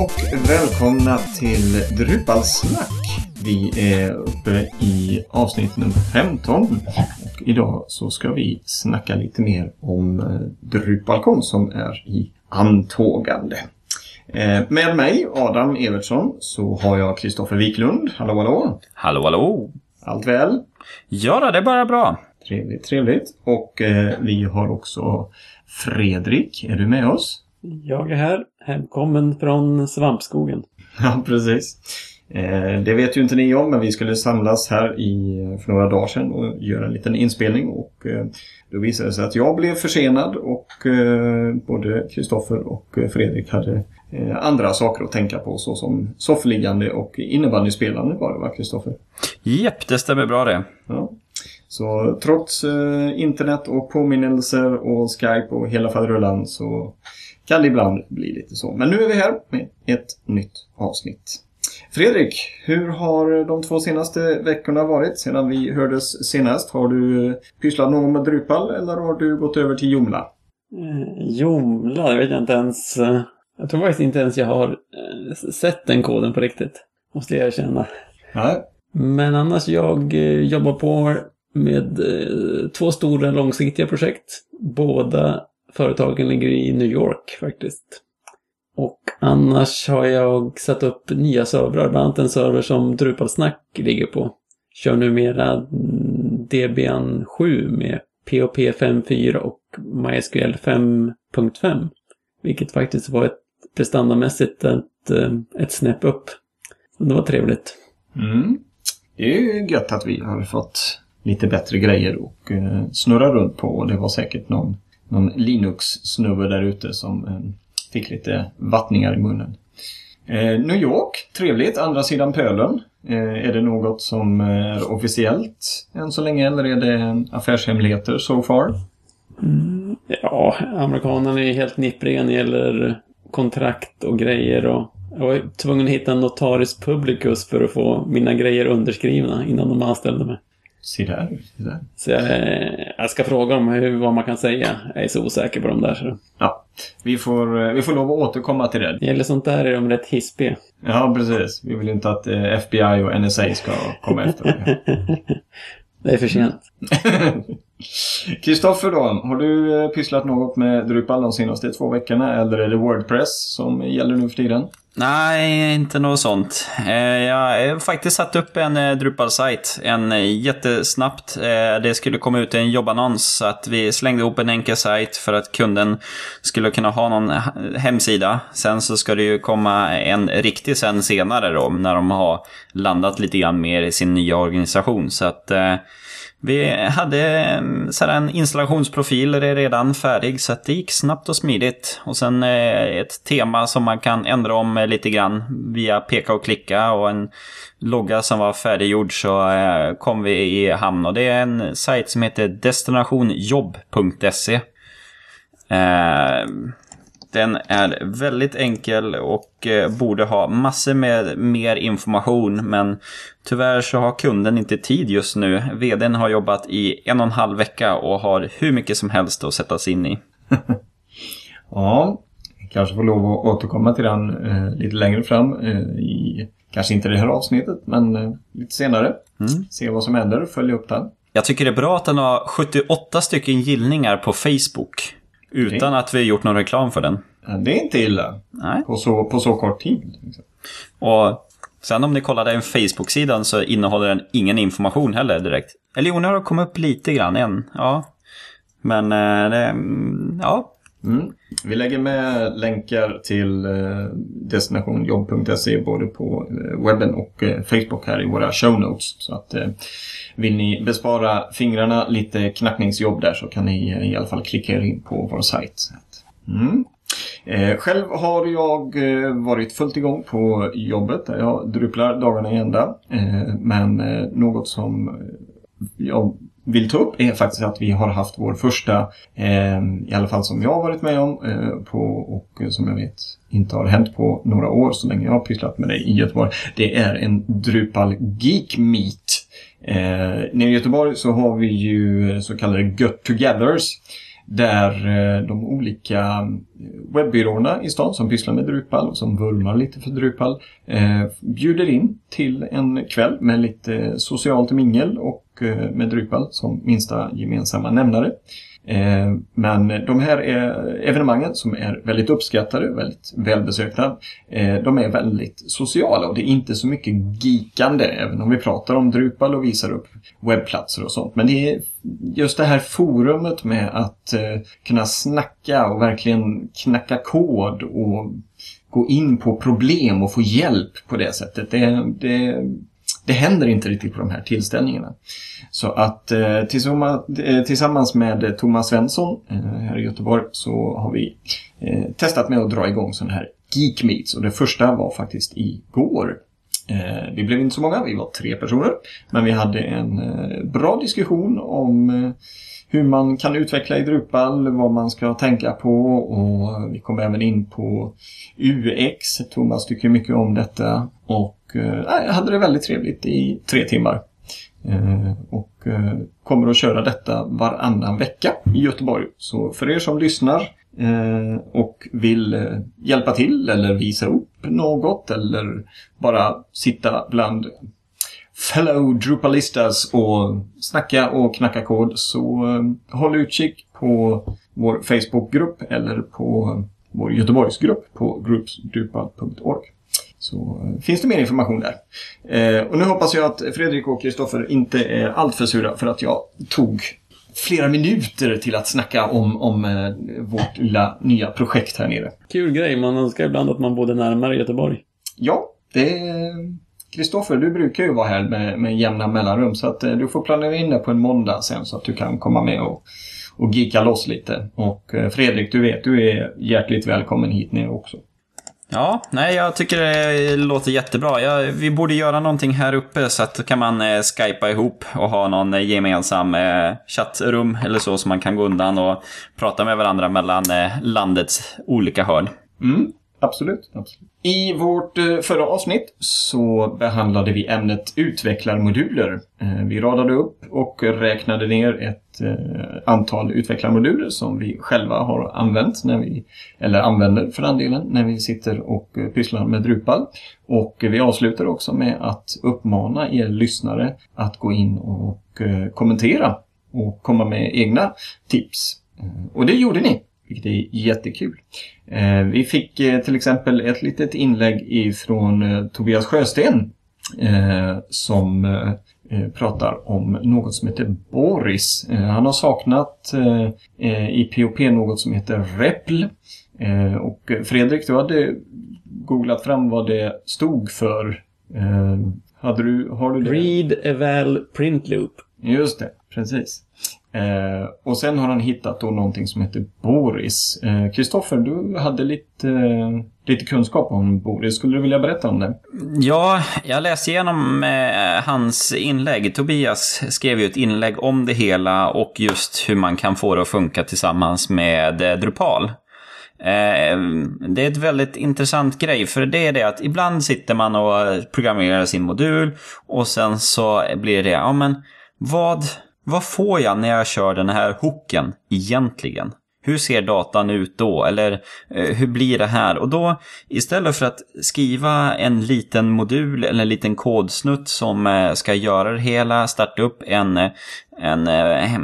och välkomna till Drupalsnack. Vi är uppe i avsnitt nummer 15 och idag så ska vi snacka lite mer om eh, Drupalcon som är i antågande. Eh, med mig, Adam Evertsson, så har jag Kristoffer Wiklund. Hallå, hallå! Hallå, hallå! Allt väl? Ja, då, det är bara bra. Trevligt, trevligt. Och eh, vi har också Fredrik. Är du med oss? Jag är här, hemkommen från svampskogen. Ja, precis. Eh, det vet ju inte ni om, men vi skulle samlas här i, för några dagar sedan och göra en liten inspelning. Och eh, då visade det sig att jag blev försenad och eh, både Kristoffer och Fredrik hade andra saker att tänka på såsom soffliggande och innebandyspelande var det va, Kristoffer? Japp, det stämmer bra det. Ja. Så trots internet och påminnelser och Skype och hela faderullan så kan det ibland bli lite så. Men nu är vi här med ett nytt avsnitt. Fredrik, hur har de två senaste veckorna varit sedan vi hördes senast? Har du pysslat någon med Drupal eller har du gått över till Joomla? Eh, Joomla, det vet jag inte ens. eh, Jag tror faktiskt inte ens jag har eh, sett den koden på riktigt. Måste jag erkänna. Nej. Men annars, jag jobbar på med två stora långsiktiga projekt. Båda företagen ligger i New York faktiskt. Och annars har jag satt upp nya servrar, bland annat en server som Drupalsnack ligger på. Kör numera Debian 7 med POP 5.4 och MySQL 5.5. Vilket faktiskt var ett prestandamässigt ett, eh, ett snäpp upp. Så det var trevligt. Mm. Det är ju gött att vi har fått lite bättre grejer och eh, snurra runt på. Det var säkert någon, någon Linux-snubbe där ute som eh, fick lite vattningar i munnen. Eh, New York, trevligt. Andra sidan pölen. Eh, är det något som är officiellt än så länge eller är det affärshemligheter so far? Mm, ja, amerikanerna är ju helt nippriga när det gäller kontrakt och grejer och jag var ju tvungen att hitta en notaris publicus för att få mina grejer underskrivna innan de anställde mig. Se där, se där. Så jag, jag ska fråga dem hur, vad man kan säga. Jag är så osäker på dem där. Så. Ja, vi får, eh, vi får lov att återkomma till det. Gäller sånt där är de rätt hispiga. Ja, precis. Vi vill inte att eh, FBI och NSA ska komma efter det. Det är för sent. Kristoffer då, har du eh, pysslat något med Drupal de senaste två veckorna eller är det Wordpress som gäller nu för tiden? Nej, inte något sånt. Eh, jag har faktiskt satt upp en eh, Drupal-sajt. En eh, jättesnabbt. Det skulle komma ut en jobbannons. Så att vi slängde ihop en enkel sajt för att kunden skulle kunna ha någon hemsida. Sen så ska det ju komma en riktig sen senare då. När de har landat lite grann mer i sin nya organisation. Så att eh, vi hade eh, så en installationsprofil redan färdig så att det gick snabbt och smidigt. Och sen eh, ett tema som man kan ändra om eh, lite grann via peka och klicka och en logga som var färdiggjord så kom vi i hamn. Och det är en sajt som heter destinationjobb.se. Den är väldigt enkel och eh, borde ha massor med mer information men tyvärr så har kunden inte tid just nu. VDn har jobbat i en och en halv vecka och har hur mycket som helst att sätta sig in i. Ja, kanske får lov att återkomma till den eh, lite längre fram eh, i Kanske inte det här avsnittet, men eh, lite senare. Mm. Se vad som händer, följa upp den. Jag tycker det är bra att den har 78 stycken gillningar på Facebook. Utan att vi har gjort någon reklam för den. Det är inte illa. Nej. På så, på så kort tid. Liksom. Och sen om ni kollar den Facebook-sidan så innehåller den ingen information heller direkt. Eller jo, nu har det kommit upp lite grann än. Ja. Men eh, det, mm, ja. Mm. Vi lägger med länkar till eh, destinationjobb.se både på eh, webben och eh, Facebook här i våra show notes. Så att vill ni bespara fingrarna lite knackningsjobb där så kan ni i alla fall klicka er in på vår sajt. Mm. Själv har jag varit fullt igång på jobbet. Jag druplar dagarna i ända. Men något som jag vill ta upp är faktiskt att vi har haft vår första, eh, i alla fall som jag har varit med om eh, på och eh, som jag vet inte har hänt på några år så länge jag har pysslat med det i Göteborg. Det är en Drupal Geek Meet. Eh, nere i Göteborg så har vi ju eh, så kallade Get Togethers där eh, de olika eh, webbyråerna i stan som pysslar med Drupal och som vurmar lite för Drupal eh, bjuder in till en kväll med lite socialt mingel och med Drupal som minsta gemensamma nämnare. Eh, men de här evenemangen som är väldigt uppskattade, väldigt välbesökta, eh, de är väldigt sociala och det är inte så mycket geekande även om vi pratar om Drupal och visar upp webbplatser och sånt. Men det är just det här forumet med att eh, kunna snacka och verkligen knacka kod och gå in på problem och få hjälp på det sättet. Det, det, det händer inte riktigt på de här tillställningarna. Så att eh, eh, tillsammans med Thomas Svensson eh, här i Göteborg så har vi testat med att dra igång sådana här Geek Meets. Och det första var faktiskt igår. Vi blev inte så många, vi var tre personer. Men vi hade en bra diskussion om hur man kan utveckla i Drupal, vad man ska tänka på och vi kom även in på UX. Thomas tycker mycket om detta och Eh, jag hade det väldigt trevligt i tre timmar. Eh, och eh, kommer att köra detta varannan vecka i Göteborg. Så för er som lyssnar eh, och vill eh, hjälpa till eller visa upp något eller bara sitta bland fellow Drupalistas och snacka och knacka kod så eh, håll utkik på vår Facebookgrupp eller på vår Göteborgsgrupp på groupsdrupal.org så eh, finns det mer information där. Eh, och nu hoppas jag att Fredrik och Kristoffer inte är alltför sura för att jag tog flera minuter till att snacka om, om eh, vårt lilla nya projekt här nere. Kul grej, man önskar ibland att man bodde närmare Göteborg. Ja, det... Kristoffer, du brukar ju vara här med, med jämna mellanrum så att eh, du får planera in det på en måndag sen så att du kan komma med och, och gicka loss lite. Och Fredrik, du vet, du är hjärtligt välkommen hit ner också. Ja, nej jag tycker det låter jättebra. Ja, vi borde göra någonting här uppe så att då kan man eh, skypa ihop och ha någon eh, gemensam eh, chattrum eller så som man kan gå undan och prata med varandra mellan eh, landets olika hörn. Mm, absolut, absolut. I vårt eh, förra avsnitt så behandlade vi ämnet utvecklarmoduler. Eh, vi radade upp och räknade ner ett eh, antal utvecklarmoduler som vi själva har använt, när vi, eller använder för den delen, när vi sitter och pysslar med Drupal. Och vi avslutar också med att uppmana er lyssnare att gå in och kommentera och komma med egna tips. Och det gjorde ni, vilket är jättekul. Eh, vi fick eh, till exempel ett litet inlägg ifrån eh, Tobias Sjösten som pratar om något som heter Boris. Han har saknat i POP något som heter REPL. Och Fredrik, du hade googlat fram vad det stod för. Hade du, har du det? Read Eval Print Loop. Just det, precis. Eh, och sen har han hittat då någonting som heter Boris. Eh, Kristoffer, eh, du hade lite, eh, lite kunskap om Boris. Skulle du vilja berätta om det? Ja, jag läste igenom eh, hans inlägg. Tobias skrev ju ett inlägg om det hela och just hur man kan få det att funka tillsammans med eh, Drupal. Eh, det är ett väldigt intressant grej, för det är det att ibland sitter man och programmerar sin modul och sen så blir det, ja men vad vad får jag när jag kör den här hooken egentligen? Hur ser datan ut då? Eller eh, hur blir det här? Och då istället för att skriva en liten modul eller en liten kodsnutt som eh, ska göra det hela, starta upp en, en eh,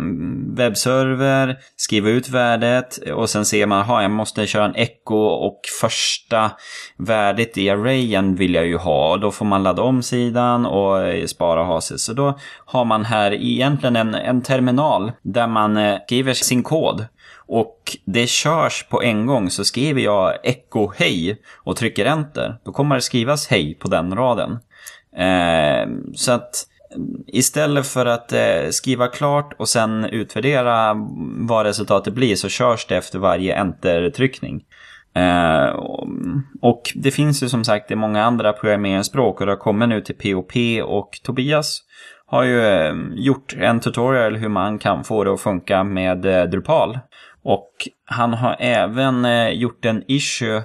webbserver, skriva ut värdet och sen ser man, att jag måste köra en echo och första värdet i arrayen vill jag ju ha. Och då får man ladda om sidan och eh, spara och ha sig. Så då har man här egentligen en, en terminal där man eh, skriver sin kod och det körs på en gång så skriver jag echo hej och trycker enter. Då kommer det skrivas hej på den raden. Eh, så att istället för att eh, skriva klart och sen utvärdera vad resultatet blir så körs det efter varje enter-tryckning. Eh, och det finns ju som sagt i många andra programmeringsspråk och det har kommit nu till POP och Tobias har ju ehm, gjort en tutorial hur man kan få det att funka med eh, Drupal. Och han har även eh, gjort en issue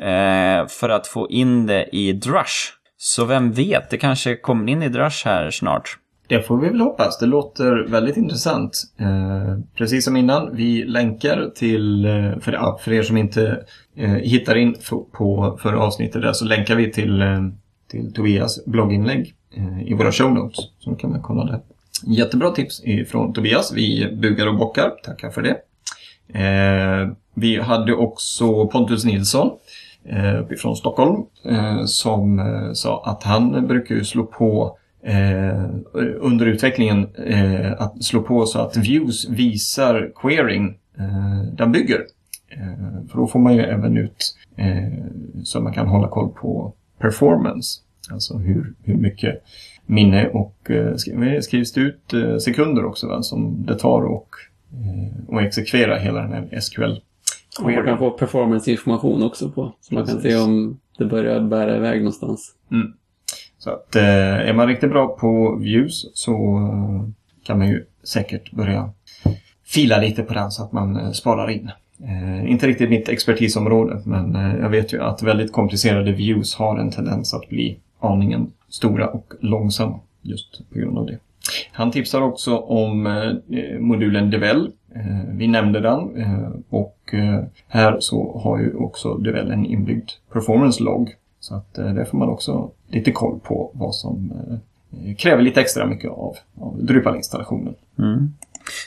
eh, för att få in det i Drush. Så vem vet, det kanske kommer in i Drush här snart. Det får vi väl hoppas. Det låter väldigt intressant. Eh, precis som innan, vi länkar till, eh, för, ja, för er som inte eh, hittar in på förra avsnittet där, så länkar vi till, eh, till Tobias blogginlägg eh, i våra show notes. Så kan man kolla det. Jättebra tips från Tobias. Vi bugar och bockar. Tackar för det. Eh, vi hade också Pontus Nilsson eh, uppifrån Stockholm eh, som eh, sa att han brukar slå på eh, under utvecklingen eh, att slå på så att views visar queering eh, den bygger. Eh, för då får man ju även ut eh, så man kan hålla koll på performance. Alltså hur, hur mycket minne och eh, skrivs det ut eh, sekunder också va, som det tar och, och exekvera hela den här SQL. Och man kan få performance-information också på. Så man kan se om det börjar bära iväg någonstans. Mm. Så att eh, är man riktigt bra på views så eh, kan man ju säkert börja fila lite på den så att man eh, sparar in. Eh, inte riktigt mitt expertisområde men eh, jag vet ju att väldigt komplicerade views har en tendens att bli aningen stora och långsamma just på grund av det. Han tipsar också om eh, modulen Devel. Eh, vi nämnde den eh, och här så har ju också Devel en inbyggd performance log så att där får man också lite koll på vad som kräver lite extra mycket av, av Drupal-installationen. Mm.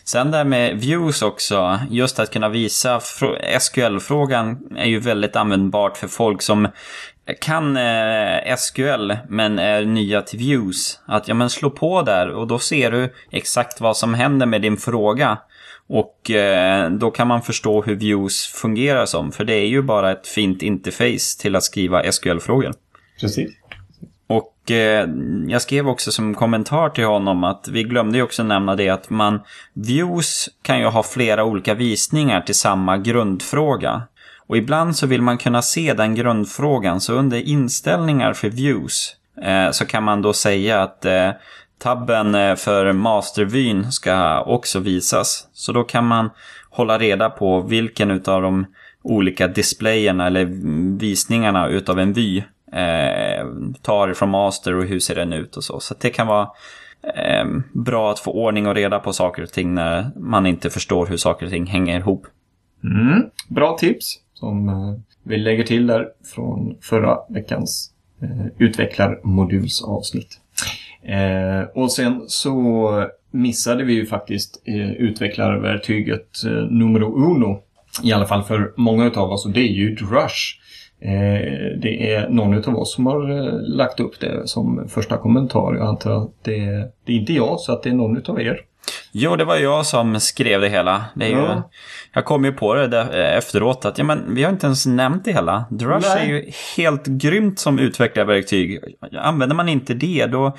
Sen det här med views också, just att kunna visa SQL-frågan är ju väldigt användbart för folk som kan eh, SQL men är nya till views. Att ja men slå på där och då ser du exakt vad som händer med din fråga. Och eh, då kan man förstå hur views fungerar som. För det är ju bara ett fint interface till att skriva SQL-frågor. Precis. Och eh, jag skrev också som kommentar till honom att vi glömde ju också nämna det att man views kan ju ha flera olika visningar till samma grundfråga. Och ibland så vill man kunna se den grundfrågan så under inställningar för views eh, så kan man då säga att eh, tabben eh, för mastervyn ska också visas. Så då kan man hålla reda på vilken utav de olika displayerna eller mm, visningarna utav en vy eh, tar från master och hur ser den ut och så. Så det kan vara eh, bra att få ordning och reda på saker och ting när man inte förstår hur saker och ting hänger ihop. Mm. Bra tips som eh, vi lägger till där från förra veckans eh, utvecklarmodulsavsnitt. Eh, och sen så missade vi ju faktiskt eh, utvecklarverktyget eh, numero uno. I alla fall för många av oss och det är ju Drush. Eh, det är någon av oss som har eh, lagt upp det som första kommentar. Jag antar att det, det är inte jag så att det är någon av er. Jo, det var jag som skrev det hela. Det är ja. ju, jag kom ju på det där, eh, efteråt att ja, men, vi har inte ens nämnt det hela. Drush Nej. är ju helt grymt som utvecklarverktyg. Använder man inte det, då,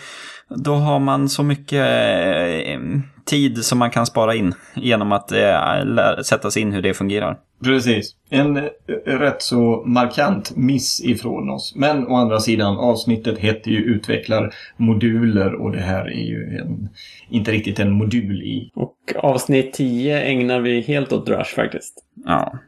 då har man så mycket eh, tid som man kan spara in genom att eh, sätta sig in hur det fungerar. Precis. En eh, rätt så markant miss ifrån oss. Men å andra sidan, avsnittet heter ju utvecklarmoduler och det här är ju en, inte riktigt en modul i. Och avsnitt 10 ägnar vi helt åt Drush faktiskt. Ja.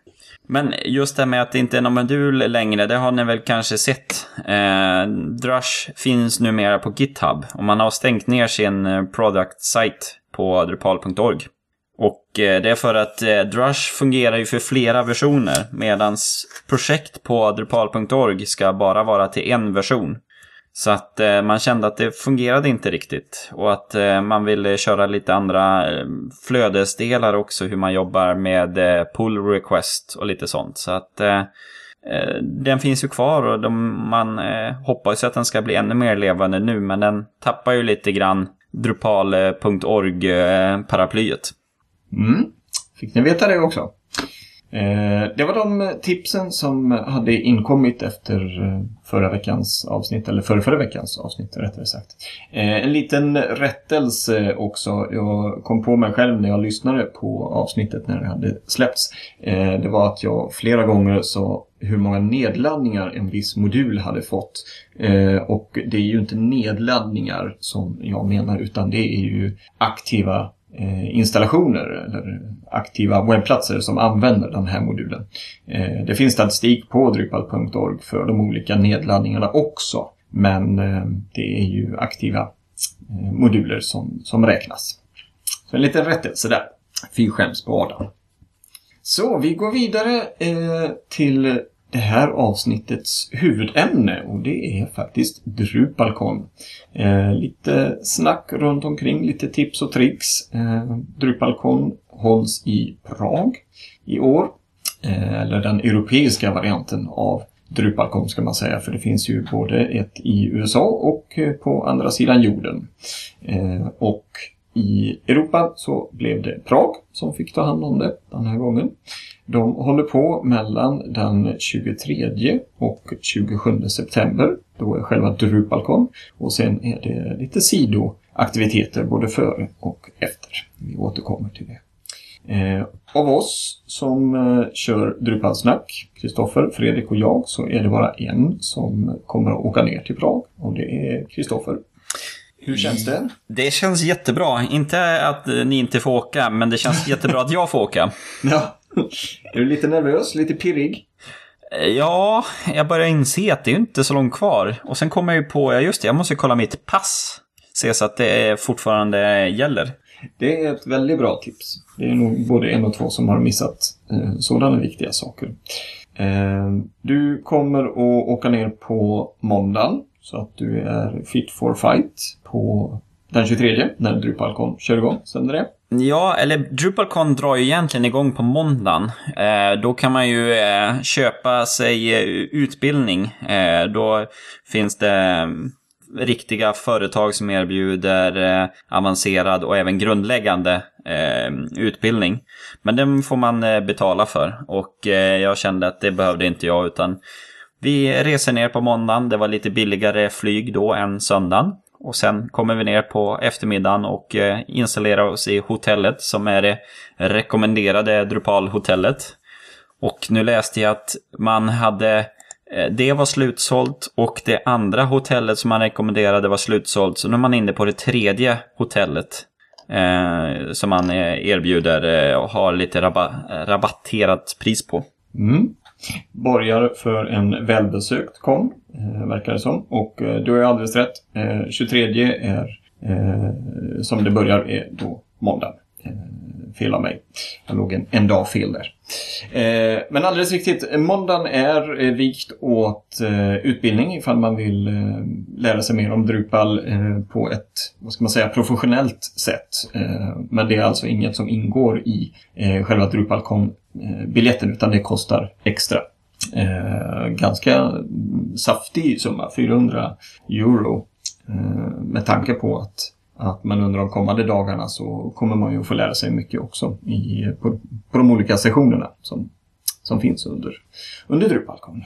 Men just det med att det inte är någon modul längre, det har ni väl kanske sett. Eh, Drush finns numera på GitHub och man har stängt ner sin eh, product site på drupal.org. Och eh, det är för att eh, Drush fungerar ju för flera versioner medan projekt på drupal.org ska bara vara till en version. Så att eh, man kände att det fungerade inte riktigt och att man ville köra lite andra flödesdelar också hur man jobbar med pull request och lite sånt. Så att den finns ju kvar och de, man hoppas ju att den ska bli ännu mer levande nu men den tappar ju lite grann drupal.org-paraplyet. Eh, mm. Fick ni veta det också? Eh, det var de eh, tipsen som hade inkommit efter eh, förra veckans avsnitt, eller förra, förra veckans avsnitt rättare sagt. En liten rättelse också. Jag kom på mig själv när jag lyssnade på avsnittet när det hade släppts. Det var att jag flera gånger sa hur många nedladdningar en viss modul hade fått. Och det är ju inte nedladdningar som jag menar utan det är ju aktiva Eh, installationer eller aktiva webbplatser som använder den här modulen. Eh, det finns statistik på Drupal.org för de olika nedladdningarna också. Men eh, det är ju aktiva moduler som, som räknas. Så en liten rättelse där. Fy skäms på Adam. Så, vi går vidare till det här avsnittets huvudämne och det är faktiskt Drupalcon. Eh, lite snack runt omkring, lite tips och tricks. Eh, Drupalcon hålls i Prag i år. Eh, eller den europeiska varianten av Drupalcon ska man säga, för det finns ju både ett i USA och eh, på andra sidan jorden. Eh, och i Europa så blev det Prag som fick ta hand om det den här gången. De håller på mellan den 23 och 27 september. Då är själva Drupalcon. Och sen är det lite sidoaktiviteter både före och efter. Vi återkommer till det. Eh, av oss som eh, kör Drupalsnack, Kristoffer, Fredrik och jag, så är det bara en som kommer att åka ner till Prag. Och det är Kristoffer. Hur känns det? Det känns jättebra. Inte att ni inte får åka, men det känns jättebra att jag får åka. Ja. Är du lite nervös? Lite pirrig? Ja, jag börjar inse att det är inte så långt kvar. Och sen kommer jag ju på, ja just det, jag måste kolla mitt pass. Se så att det fortfarande gäller. Det är ett väldigt bra tips. Det är nog både en och två som har missat eh, sådana viktiga saker. Eh, du kommer att åka ner på måndagen så att du är fit for fight på den 23 när Drupalcon kör igång. Stämmer det? Ja, eller Drupalcon drar ju egentligen igång på måndagen. Eh, då kan man ju eh, köpa sig eh, utbildning. Eh, då finns det mm, riktiga företag som erbjuder eh, avancerad och även grundläggande eh, utbildning. Men den får man eh, betala för och eh, jag kände att det behövde inte jag utan vi reser ner på måndagen. Det var lite billigare flyg då än söndagen. Och sen kommer vi ner på eftermiddagen och eh, installerar oss i hotellet som är det rekommenderade Drupal-hotellet. Och nu läste jag att man hade eh, det var slutsålt och det andra hotellet som man rekommenderade var slutsålt. Så nu är man inne på det tredje hotellet. Eh, som man eh, erbjuder och har lite rabatterat pris på. Mm borgar för en välbesökt kon, eh, verkar det som. Och eh, du har ju alldeles rätt. Eh, 23 är, eh, som det börjar, är då måndag. Eh, Fel av mig. Jag låg en, en dag fel där. Eh, men alldeles riktigt, måndagen är eh, vikt åt eh, utbildning ifall man vill eh, lära sig mer om Drupal eh, på ett, vad ska man säga, professionellt sätt. Eh, men det är alltså inget som ingår i eh, själva Drupalcon-biljetten eh, utan det kostar extra. Eh, ganska saftig summa, 400 euro. Eh, med tanke på att att man under de kommande dagarna så kommer man ju få lära sig mycket också i, på, på de olika sessionerna som, som finns under, under Drupalcon.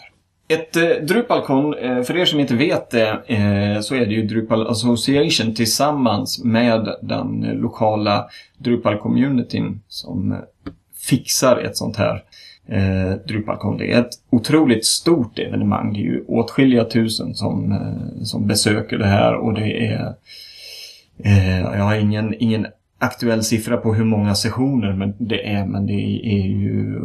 Ett eh, Drupalcon, eh, för er som inte vet det, eh, så är det ju Drupal Association tillsammans med den lokala Drupal-communityn som eh, fixar ett sånt här eh, Drupalcon. Det är ett otroligt stort evenemang. Det är ju åtskilliga tusen som, eh, som besöker det här och det är Eh, jag har ingen, ingen aktuell siffra på hur många sessioner men det är, men det är ju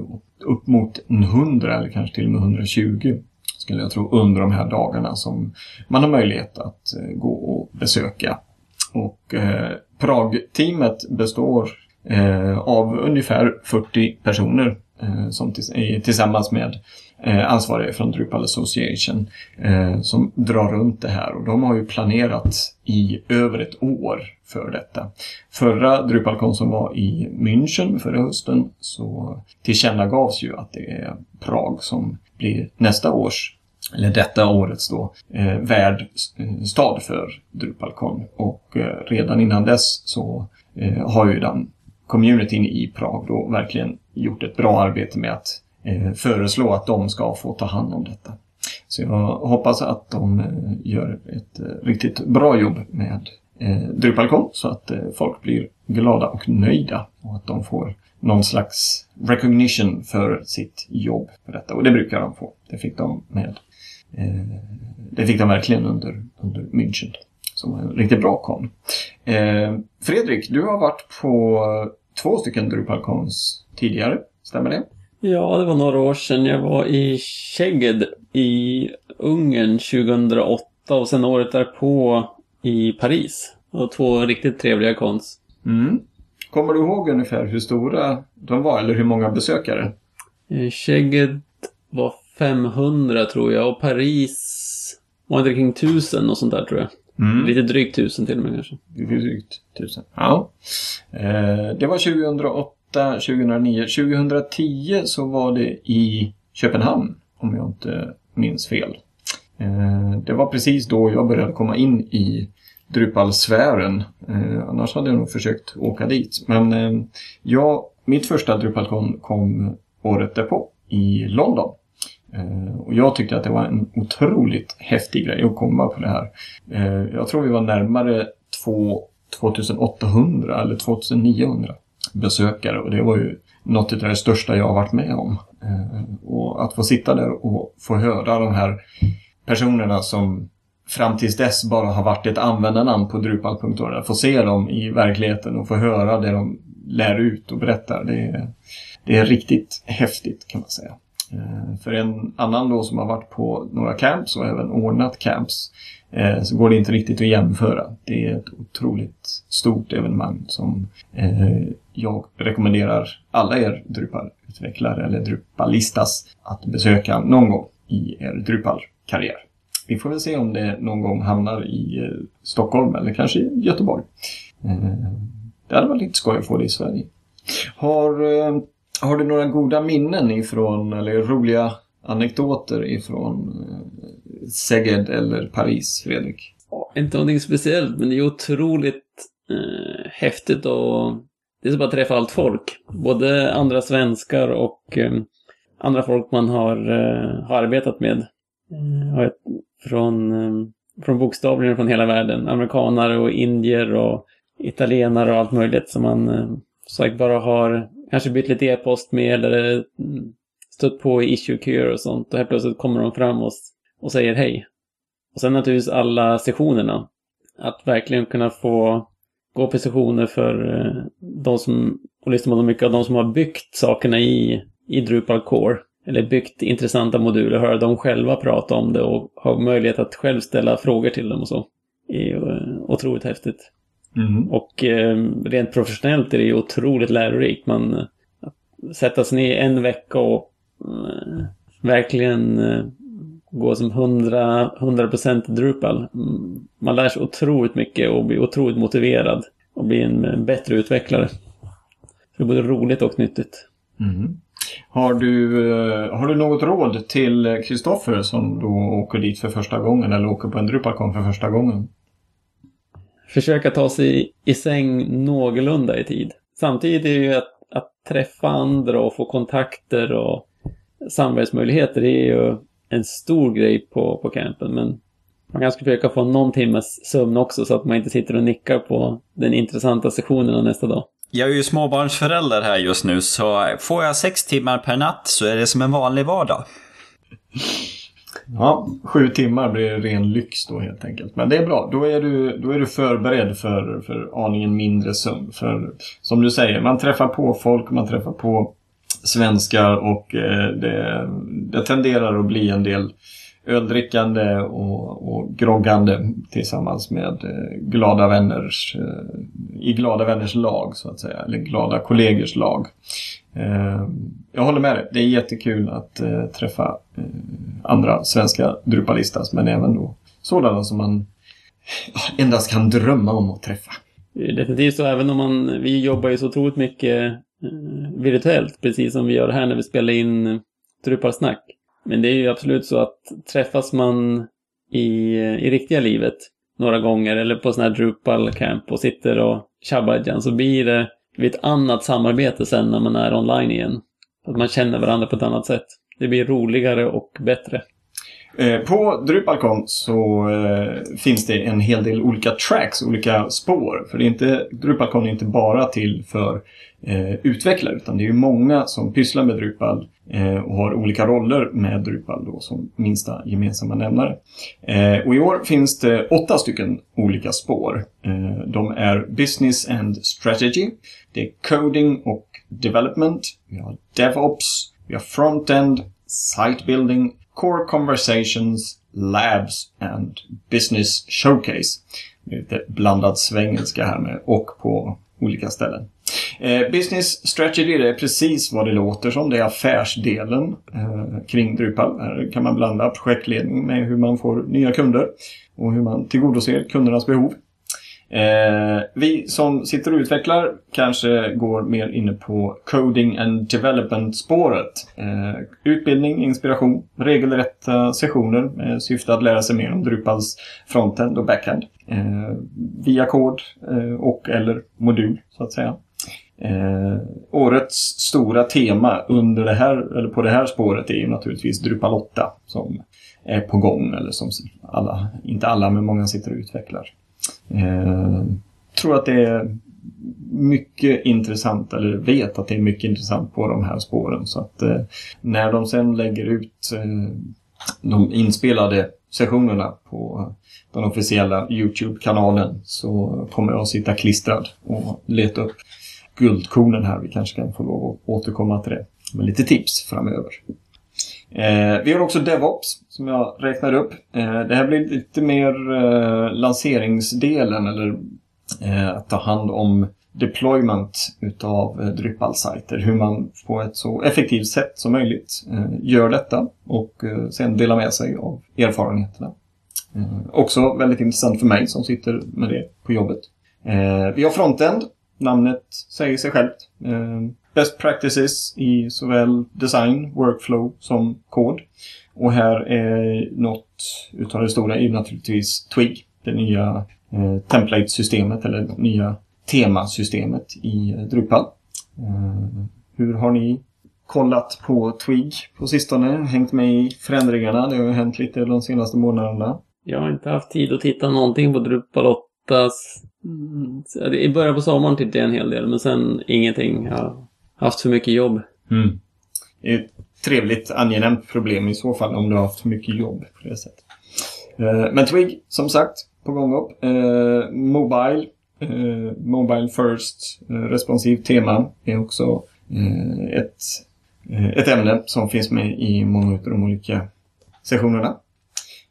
upp mot 100 eller kanske till och med 120 skulle jag tro under de här dagarna som man har möjlighet att eh, gå och besöka. Och eh, Prag-teamet består eh, av ungefär 40 personer eh, som tillsammans med eh, ansvariga från Drupal Association eh, som drar runt det här och de har ju planerat i över ett år för detta. Förra Drupalcon som var i München förra hösten så tillkännagavs ju att det är Prag som blir nästa års eller detta årets då, eh, värdstad eh, för Drupalcon. Och eh, redan innan dess så eh, har ju den communityn i Prag då verkligen gjort ett bra arbete med att Eh, föreslå att de ska få ta hand om detta. Så jag hoppas att de eh, gör ett eh, riktigt bra jobb med Drupalcon så att folk blir glada och nöjda och att de får någon slags recognition för sitt jobb för detta. Och det brukar de få. Det fick de med. Det fick de verkligen under, under München. Som var en riktigt bra kon. Fredrik, du har varit på två stycken Drupalcons tidigare. Stämmer det? Ja, det var några år sedan. Jag var i Szeged i Ungern 2008 och sen året därpå i Paris Och två riktigt trevliga kons. Mm. Kommer du ihåg ungefär hur stora de var eller hur många besökare? Eh, Skägget var 500 tror jag och Paris var inte kring 1000 och sånt där tror jag. Mm. Lite drygt 1000 till och med kanske. Drygt tusen. Ja. Eh, det var 2008, 2009. 2010 så var det i Köpenhamn, om jag inte minns fel. Eh, det var precis då jag började komma in i Drupalsfären. Eh, annars hade jag nog försökt åka dit. Men eh, jag, mitt första Drupalcon kom året därpå i London. Och jag tyckte att det var en otroligt häftig grej att komma på det här. Jag tror vi var närmare 2800 eller 2900 besökare och det var ju något av det största jag har varit med om. Eh, och att få sitta där och få höra de här personerna som fram tills dess bara har varit ett användarnamn på Drupal.org. att Få se dem i verkligheten och få höra det de lär ut och berättar. Det är, det är riktigt häftigt kan man säga. Eh, för en annan då som har varit på några camps och även ordnat camps eh, så går det inte riktigt att jämföra. Det är ett otroligt stort evenemang som jag rekommenderar alla er Drupal-utvecklare eller Drupalistas att besöka någon gång i er Drupal-karriär. Vi får väl se om det någon gång hamnar i eh, Stockholm eller kanske i Göteborg. Eh, det hade varit lite skoj att få det i Sverige. Har, eh, har du några goda minnen ifrån, eller roliga anekdoter ifrån Seged Szeged eller Paris, Fredrik? Inte någonting speciellt, men det är otroligt eh, häftigt att det är så bara att träffa allt folk. Både andra svenskar och eh, andra folk man har, eh, har arbetat med. Eh, från, eh, från bokstavligen från hela världen. Amerikanare och indier och italienare och allt möjligt som man eh, sagt bara har kanske bytt lite e-post med eller mm, stött på i issue och sånt. Och helt plötsligt kommer de fram och, och säger hej. Och sen naturligtvis alla sessionerna. Att verkligen kunna få gå på sessioner för eh, de som, och lyssna på mycket av de som har byggt sakerna i, i Drupal Core. Eller byggt intressanta moduler, höra dem själva prata om det och ha möjlighet att själv ställa frågor till dem och så. Det är eh, otroligt häftigt. Mm. Och eh, rent professionellt är det ju otroligt lärorikt. Man sätta sig ner en vecka och verkligen gå som 100, 100% Drupal. Mm, Man lär sig otroligt mycket och blir otroligt motiverad och blir en bättre utvecklare. Så det är både roligt och nyttigt. Mm. Har, du, eh, har du något råd till Kristoffer som då åker dit för första gången eller åker på en Drupalcon för första gången? Försöka ta sig i säng någorlunda i tid. Samtidigt är det ju att, att träffa andra och få kontakter och samarbetsmöjligheter det är ju en stor grej på, på campen. Men man kanske ska försöka få någon timmes sömn också så att man inte sitter och nickar på den intressanta sessionen nästa dag. Jag är ju småbarnsförälder här just nu, så får jag sex timmar per natt så är det som en vanlig vardag. Ja, sju timmar blir ren lyx då helt enkelt. Men det är bra. Då är du, då är du förberedd för, för aningen mindre sömn. För som du säger, man träffar på folk, man träffar på svenskar och eh, det, det tenderar att bli en del öldrickande och, och groggande tillsammans med eh, glada vänners, eh, i glada vänners lag så att säga, eller glada kollegers lag. Jag håller med dig, det är jättekul att träffa andra svenska Drupalistas men även då sådana som man endast kan drömma om att träffa. Definitivt så, även om man, vi jobbar ju så otroligt mycket Eh, virtuellt, precis som vi gör här när vi spelar in Truparsnack. Drupalsnack. Men det är ju absolut så att träffas man i, i riktiga livet några gånger eller på sån här Drupal camp och sitter och tjabbar igen, så blir det vid ett annat samarbete sen när man är online igen. Att man känner varandra på ett annat sätt. Det blir roligare och bättre. Eh, på Drupalcon så eh, finns det en hel del olika tracks, olika spår. För det är inte, Drupalcon är inte bara till för eh, utan det är ju många som pysslar med Drupal eh, och har olika roller med Drupal då som minsta gemensamma nämnare. Eh, och i år finns det åtta stycken olika spår. Eh, de är Business and Strategy, det är Coding och Development, vi har DevOps, vi har Frontend, Site Building, Core Conversations, Labs and Business Showcase. lite blandad svengelska här med och på olika ställen. Eh, business strategy det är precis vad det låter som. Det är affärsdelen eh, kring Drupal. Här kan man blanda projektledning med hur man får nya kunder och hur man tillgodoser kundernas behov. Eh, vi som sitter och utvecklar kanske går mer inne på coding and development-spåret. Eh, utbildning, inspiration, regelrätta sessioner med syfte att lära sig mer om Drupals frontend och backend. Eh, via kod eh, och eller modul, så att säga. Eh, årets stora tema under det här, eller på det här spåret är ju naturligtvis Drupalotta som är på gång, eller som alla, inte alla, men många sitter och utvecklar. Eh, tror att det är mycket intressant, eller vet att det är mycket intressant på de här spåren. Så att eh, när de sen lägger ut eh, de inspelade sessionerna på den officiella YouTube-kanalen så kommer jag att sitta klistrad och leta upp guldkornen här. Vi kanske kan få lov att återkomma till det med lite tips framöver. Eh, vi har också DevOps som jag räknar upp. Eh, det här blir lite mer eh, lanseringsdelen eller eh, att ta hand om deployment utav eh, Drupal-sajter. Hur man på ett så effektivt sätt som möjligt eh, gör detta och eh, sen delar med sig av erfarenheterna. Eh, också väldigt intressant för mig som sitter med det på jobbet. Eh, vi har Frontend. Namnet säger sig självt. Eh, best practices i såväl design, workflow som kod. Och här är något utav det stora är naturligtvis Twig. Det nya eh, template-systemet eller nya temasystemet i eh, Drupal. Eh, hur har ni kollat på Twig på sistone? Hängt med i förändringarna? Det har ju hänt lite de senaste månaderna. Jag har inte haft tid att titta någonting på Drupal 8. Mm, I början på sommaren tittade jag en hel del men sen ingenting. Jag har haft för mycket jobb. Mm. Det är ett trevligt, angenämt problem i så fall om du har haft för mycket jobb på det sättet. Eh, men Twig, som sagt, på gång upp. Eh, mobile eh, Mobile First responsivt tema är också ett, ett ämne som finns med i många av de olika sessionerna.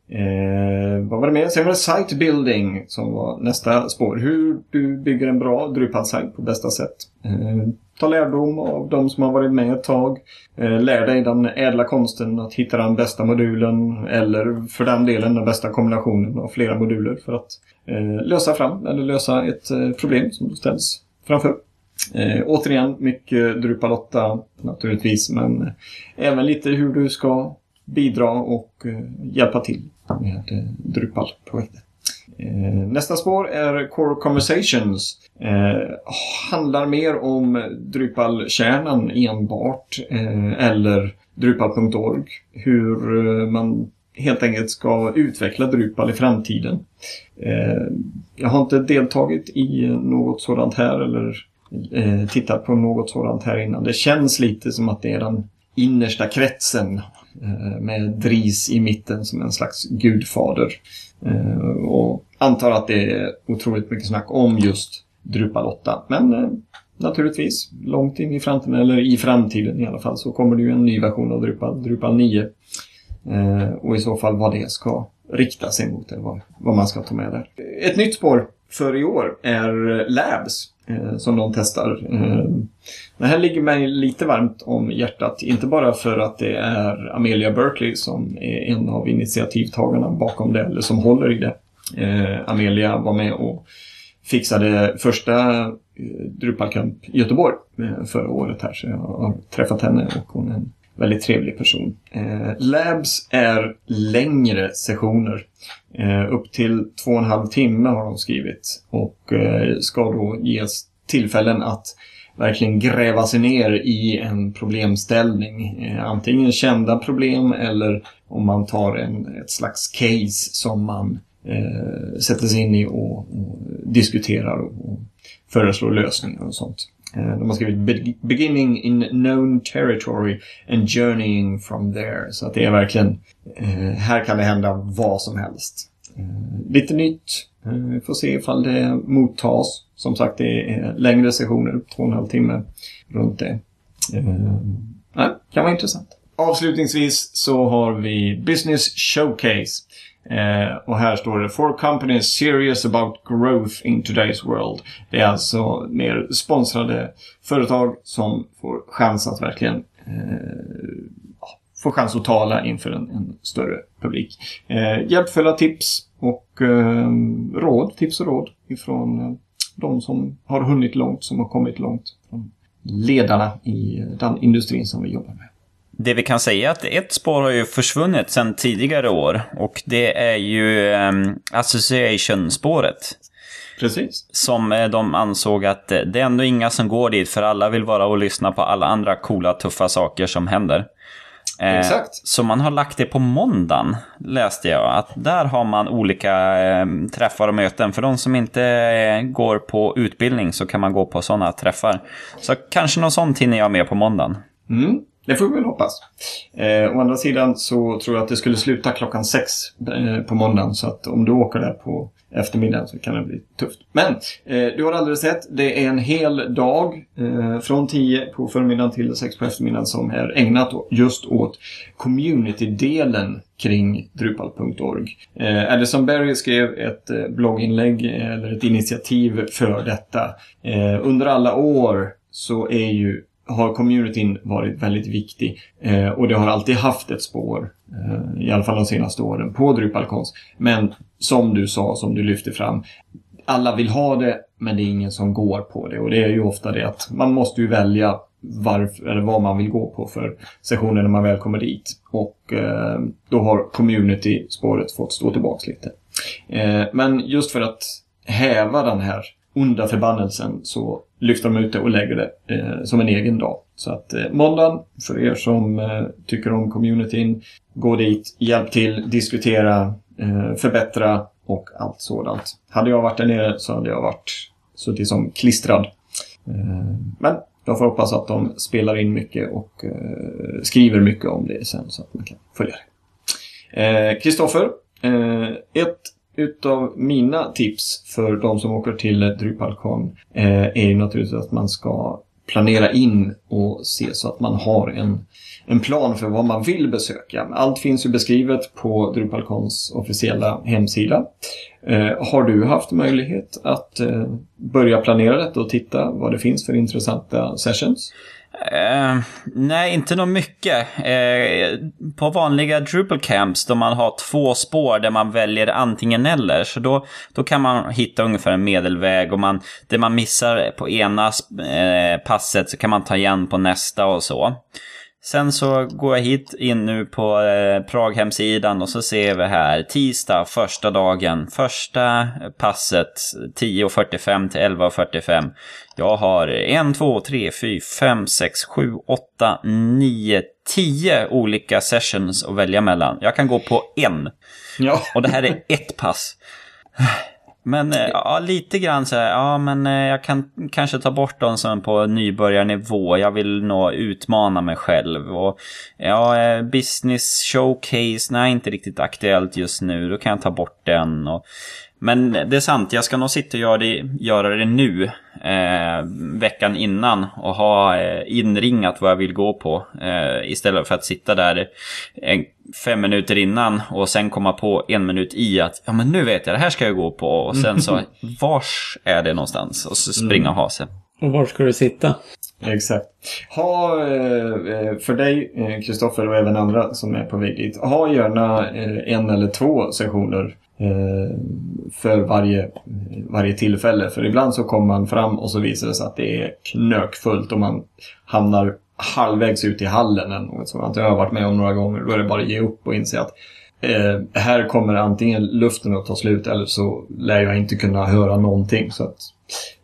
Eh, vad var det mer? Sen var det Site Building som var nästa spår. Hur du bygger en bra Drupal-sajt på bästa sätt. Eh, ta lärdom av de som har varit med ett tag. Eh, lär dig den ädla konsten att hitta den bästa modulen eller för den delen den bästa kombinationen av flera moduler för att eh, lösa fram eller lösa ett eh, problem som du ställs framför. Eh, återigen, mycket Drupal 8 naturligtvis, men eh, även lite hur du ska bidra och eh, hjälpa till med eh, Drupal-projektet. Eh, nästa spår är Core Conversations. Eh, handlar mer om Drupal-kärnan enbart eh, eller Drupal.org. Hur man helt enkelt ska utveckla Drupal i framtiden. Eh, jag har inte deltagit i något sådant här eller eh, tittat på något sådant här innan. Det känns lite som att det är den innersta kretsen Eh, med Dris i mitten som en slags gudfader. Eh, och antar att det är otroligt mycket snack om just Drupal 8. Men eh, naturligtvis, långt in i framtiden, eller i framtiden i alla fall, så kommer det ju en ny version av Drupal, Drupal 9. Och i så fall vad det ska rikta sig mot, eller vad, vad man ska ta med där. Ett nytt spår för i år är Labs, Eh, som de testar. Eh, det här ligger mig lite varmt om hjärtat, inte bara för att det är Amelia Berkeley som är en av initiativtagarna bakom det, eller som håller i det. Eh, Amelia var med och fixade första eh, Drupalkamp Drupal Camp i Göteborg eh, förra året här. Så jag har träffat henne och hon är en väldigt trevlig person. Eh, Labs är längre sessioner. Eh, upp till två och en halv timme har de skrivit. Och eh, ska då ges tillfällen att verkligen gräva sig ner i en problemställning. Eh, antingen kända problem eller om man tar en, ett slags case som man eh, sätter sig in i och, och diskuterar och, och föreslår lösningar och sånt. Eh, de har skrivit “Beginning in known territory and journeying from there”. Så att det är verkligen, eh, här kan det hända vad som helst. Eh, lite nytt. vi får se ifall det mottas. Som sagt, det är längre sessioner, två och en halv timme runt det. Det kan vara intressant. Avslutningsvis så har vi Business Showcase. Eh, och här står det For companies serious about growth in today's world. Det är alltså mer sponsrade företag som får chans att verkligen eh, få chans att tala inför en, en större publik. Eh, hjälpfulla tips och eh, råd, tips och råd ifrån eh, de som har hunnit långt, som har kommit långt. Från ledarna i eh, den industrin som vi jobbar med. Det vi kan säga är att ett spår har ju försvunnit sedan tidigare år och det är ju um, Association-spåret. Precis. Som eh, de ansåg att det är ändå inga som går dit för alla vill vara och lyssna på alla andra coola, tuffa saker som händer. Eh, Exakt. Så man har lagt det på måndagen, läste jag. Att där har man olika eh, träffar och möten. För de som inte eh, går på utbildning så kan man gå på sådana träffar. Så kanske något sånt hinner jag med på måndagen. Mm. Det får vi väl hoppas. Eh, å andra sidan så tror jag att det skulle sluta klockan sex eh, på måndagen. Så att om du åker där på eftermiddagen så kan det bli tufft. Men eh, du har alldeles rätt. Det är en hel dag eh, från 10 på förmiddagen till 6 på eftermiddagen som är ägnat just åt community-delen kring Drupal.org. Eh, Addison Berry skrev ett eh, blogginlägg eller ett initiativ för detta. Eh, under alla år så är ju har communityn varit väldigt viktig. Eh, och det har alltid haft ett spår, eh, i alla fall de senaste åren, på Drupalkons. Men som du sa, som du lyfte fram, alla vill ha det, men det är ingen som går på det. Och det är ju ofta det att man måste ju välja varför, eller vad man vill gå på för sessioner när man väl kommer dit. Och eh, då har community-spåret fått stå tillbaks lite. Eh, men just för att häva den här onda förbannelsen så lyfter de ut det och lägger det eh, som en egen dag. Så att eh, måndagen, för er som eh, tycker om communityn, gå dit, hjälp till, diskutera, eh, förbättra och allt sådant. Hade jag varit där nere så hade jag varit suttit som klistrad. Eh, men jag får hoppas att de spelar in mycket och eh, skriver mycket om det sen så att man kan följa det. Eh, Kristoffer, eh, ett utav mina tips för de som åker till DrupalCon eh, är ju naturligtvis att man ska planera in och se så att man har en, en plan för vad man vill besöka. Allt finns ju beskrivet på DrupalCons officiella hemsida. Eh, har du haft möjlighet att eh, börja planera detta och titta vad det finns för intressanta sessions? Uh, nej, inte något mycket. Uh, på vanliga Drupal Camps, då man har två spår där man väljer antingen eller, så då, då kan man hitta ungefär en medelväg och man, det man missar på ena uh, passet så kan man ta igen på nästa och så. Sen så går jag hit in nu på eh, Prag-hemsidan och så ser vi här tisdag, första dagen, första passet 10.45 till 11.45. Jag har 1, 2, 3, 4, 5, 6, 7, 8, 9, 10 olika sessions att välja mellan. Jag kan gå på en. Ja. Och det här är ett pass. Men eh, ja, lite grann så här, ja men eh, jag kan kanske ta bort dem som på nybörjarnivå. Jag vill nog utmana mig själv. Och ja, eh, business showcase, nej inte riktigt aktuellt just nu. Då kan jag ta bort den. Och, men det är sant, jag ska nog sitta och göra det, göra det nu. Eh, veckan innan och ha eh, inringat vad jag vill gå på. Eh, istället för att sitta där en, fem minuter innan och sen komma på en minut i att ja men nu vet jag, det här ska jag gå på. Och sen så, vars är det någonstans? Och så springa och ha sig. Och var ska du sitta? Exakt. Ha, eh, eh, för dig eh, Kristoffer och även andra som är på väg dit, ha gärna en eller två sessioner för varje, varje tillfälle. För ibland så kommer man fram och så visar det sig att det är knökfullt och man hamnar halvvägs ut i hallen eller något sådant. Det har jag varit med om några gånger. Då är det bara att ge upp och inse att eh, här kommer antingen luften att ta slut eller så lär jag inte kunna höra någonting. Så att,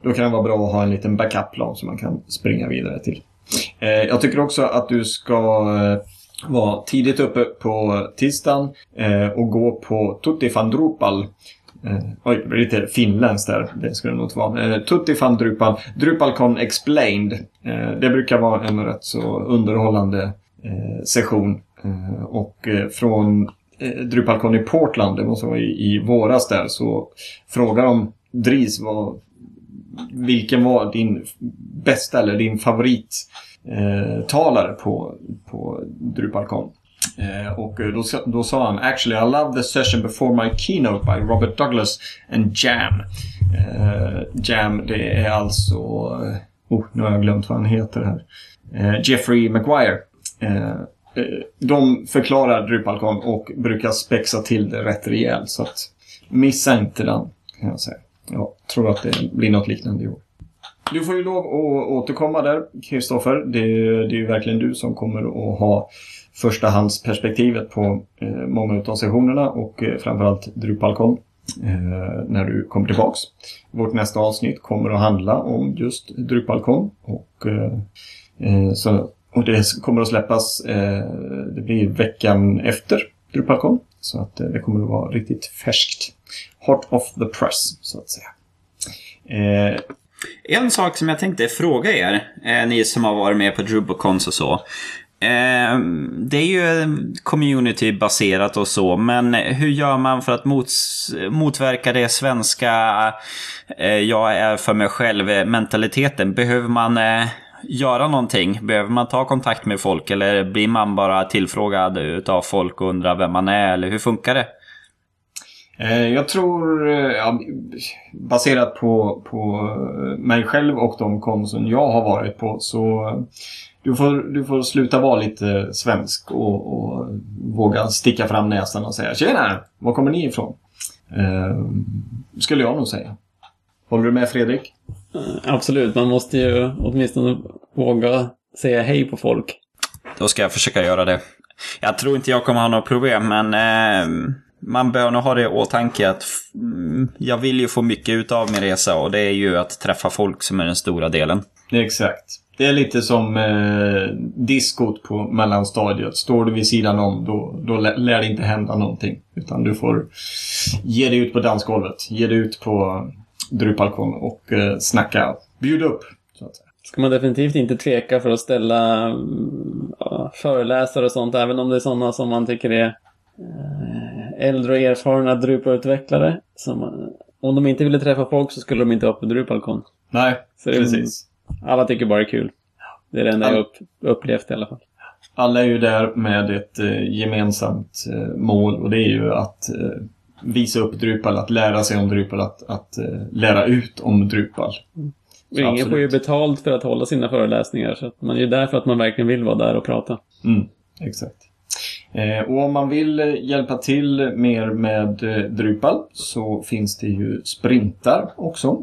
då kan det vara bra att ha en liten backup-plan som man kan springa vidare till. Eh, jag tycker också att du ska eh, tidigt uppe på tisdagen eh, och gå på Tutti van Drupal. Eh, oj, det blir lite finländskt där. Det skulle det nog inte vara. Eh, Tutti van Drupal. Drupalcon Explained. Eh, det brukar vara en rätt så underhållande eh, session. Eh, och eh, från eh, Drupalcon i Portland, det måste vara i, i våras där, så frågar de Dries vad, vilken var din bästa eller din favorittalare eh, på, på DrupalCon. Eh, och eh, då, då sa han “Actually I love the session before my keynote by Robert Douglas and Jam”. Eh, Jam, det är alltså... Eh, oh, nu har jag glömt vad han heter här. Eh, Jeffrey Maguire. Eh, eh de förklarar Drupalcon och brukar spexa till det rätt rejält. Så att missa inte den, kan jag säga. Jag tror att det blir något liknande i år. Du får ju lov att återkomma där, Kristoffer. Det, det är ju verkligen du som kommer att ha förstahandsperspektivet på eh, många av sessionerna och eh, framförallt Drupalcon eh, när du kommer tillbaks. Vårt nästa avsnitt kommer att handla om just Drupalcon och, eh, eh, så, och det kommer att släppas, eh, det blir veckan efter Drupalcon. Så att eh, det kommer att vara riktigt färskt. Hot off the press, så att säga. Eh, en sak som jag tänkte fråga er, eh, ni som har varit med på Drubocons och så. Eh, det är ju communitybaserat och så, men hur gör man för att mots motverka det svenska eh, jag är för mig själv eh, mentaliteten? Behöver man eh, göra någonting? Behöver man ta kontakt med folk eller blir man bara tillfrågad av folk och undrar vem man är eller hur funkar det? Jag tror, ja, baserat på, på mig själv och de konson jag har varit på, så du får, du får sluta vara lite svensk och, och våga sticka fram näsan och säga Tjena! Var kommer ni ifrån? Uh, skulle jag nog säga. Håller du med Fredrik? Absolut, man måste ju åtminstone våga säga hej på folk. Då ska jag försöka göra det. Jag tror inte jag kommer ha några problem, men eh, man bör nog ha det i åtanke att mm, jag vill ju få mycket ut av min resa och det är ju att träffa folk som är den stora delen. Exakt. Det är lite som eh, diskot på mellanstadiet. Står du vid sidan om då, då lär det inte hända någonting. Utan du får ge dig ut på dansgolvet. Ge dig ut på Drupalkon och eh, snacka. Bjud upp. Så att säga. Ska man definitivt inte tveka för att ställa ja, föreläsare och sånt. Även om det är sådana som man tycker är eh, äldre och erfarna Drupal-utvecklare. Om de inte ville träffa folk så skulle de inte upp på Drupalkon. Nej, så precis. Alla tycker bara det är kul. Det är det enda All... jag upp, upplevt i alla fall. Alla är ju där med ett eh, gemensamt eh, mål och det är ju att eh, visa upp Drupal, att lära sig om Drupal, att, att eh, lära ut om Drupal. Mm. ingen får ju betalt för att hålla sina föreläsningar så man är ju där för att man verkligen vill vara där och prata. Mm, exakt. Eh, och om man vill eh, hjälpa till mer med eh, Drupal så finns det ju sprintar också.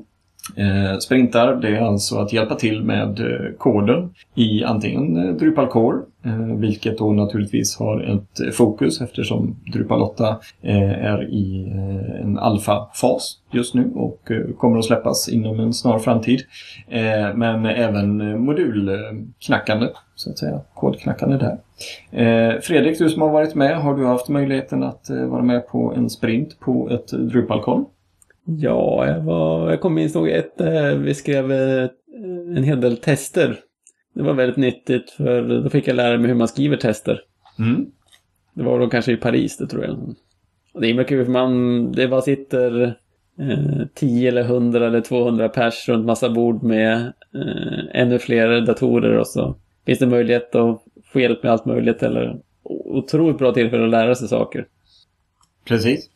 Sprintar, det är alltså att hjälpa till med koden i antingen Drupal Core, vilket då naturligtvis har ett fokus eftersom Drupal 8 är i en alfa-fas just nu och kommer att släppas inom en snar framtid. men även modulknackande, så att säga, kodknackande där. Fredrik, du som har varit med, har du haft möjligheten att vara med på en sprint på ett Drupalcon? Ja, jag, var, jag kommer ihåg ett, eh, vi skrev eh, en hel del tester. Det var väldigt nyttigt för då fick jag lära mig hur man skriver tester. Mm. Det var då kanske i Paris, det tror jag. Och det är mycket kul för man, det bara sitter eh, 10 eller 100 eller 200 pers runt massa bord med eh, ännu fler datorer och så finns det möjlighet att få hjälp med allt möjligt eller otroligt bra tillfälle att lära sig saker. Precis.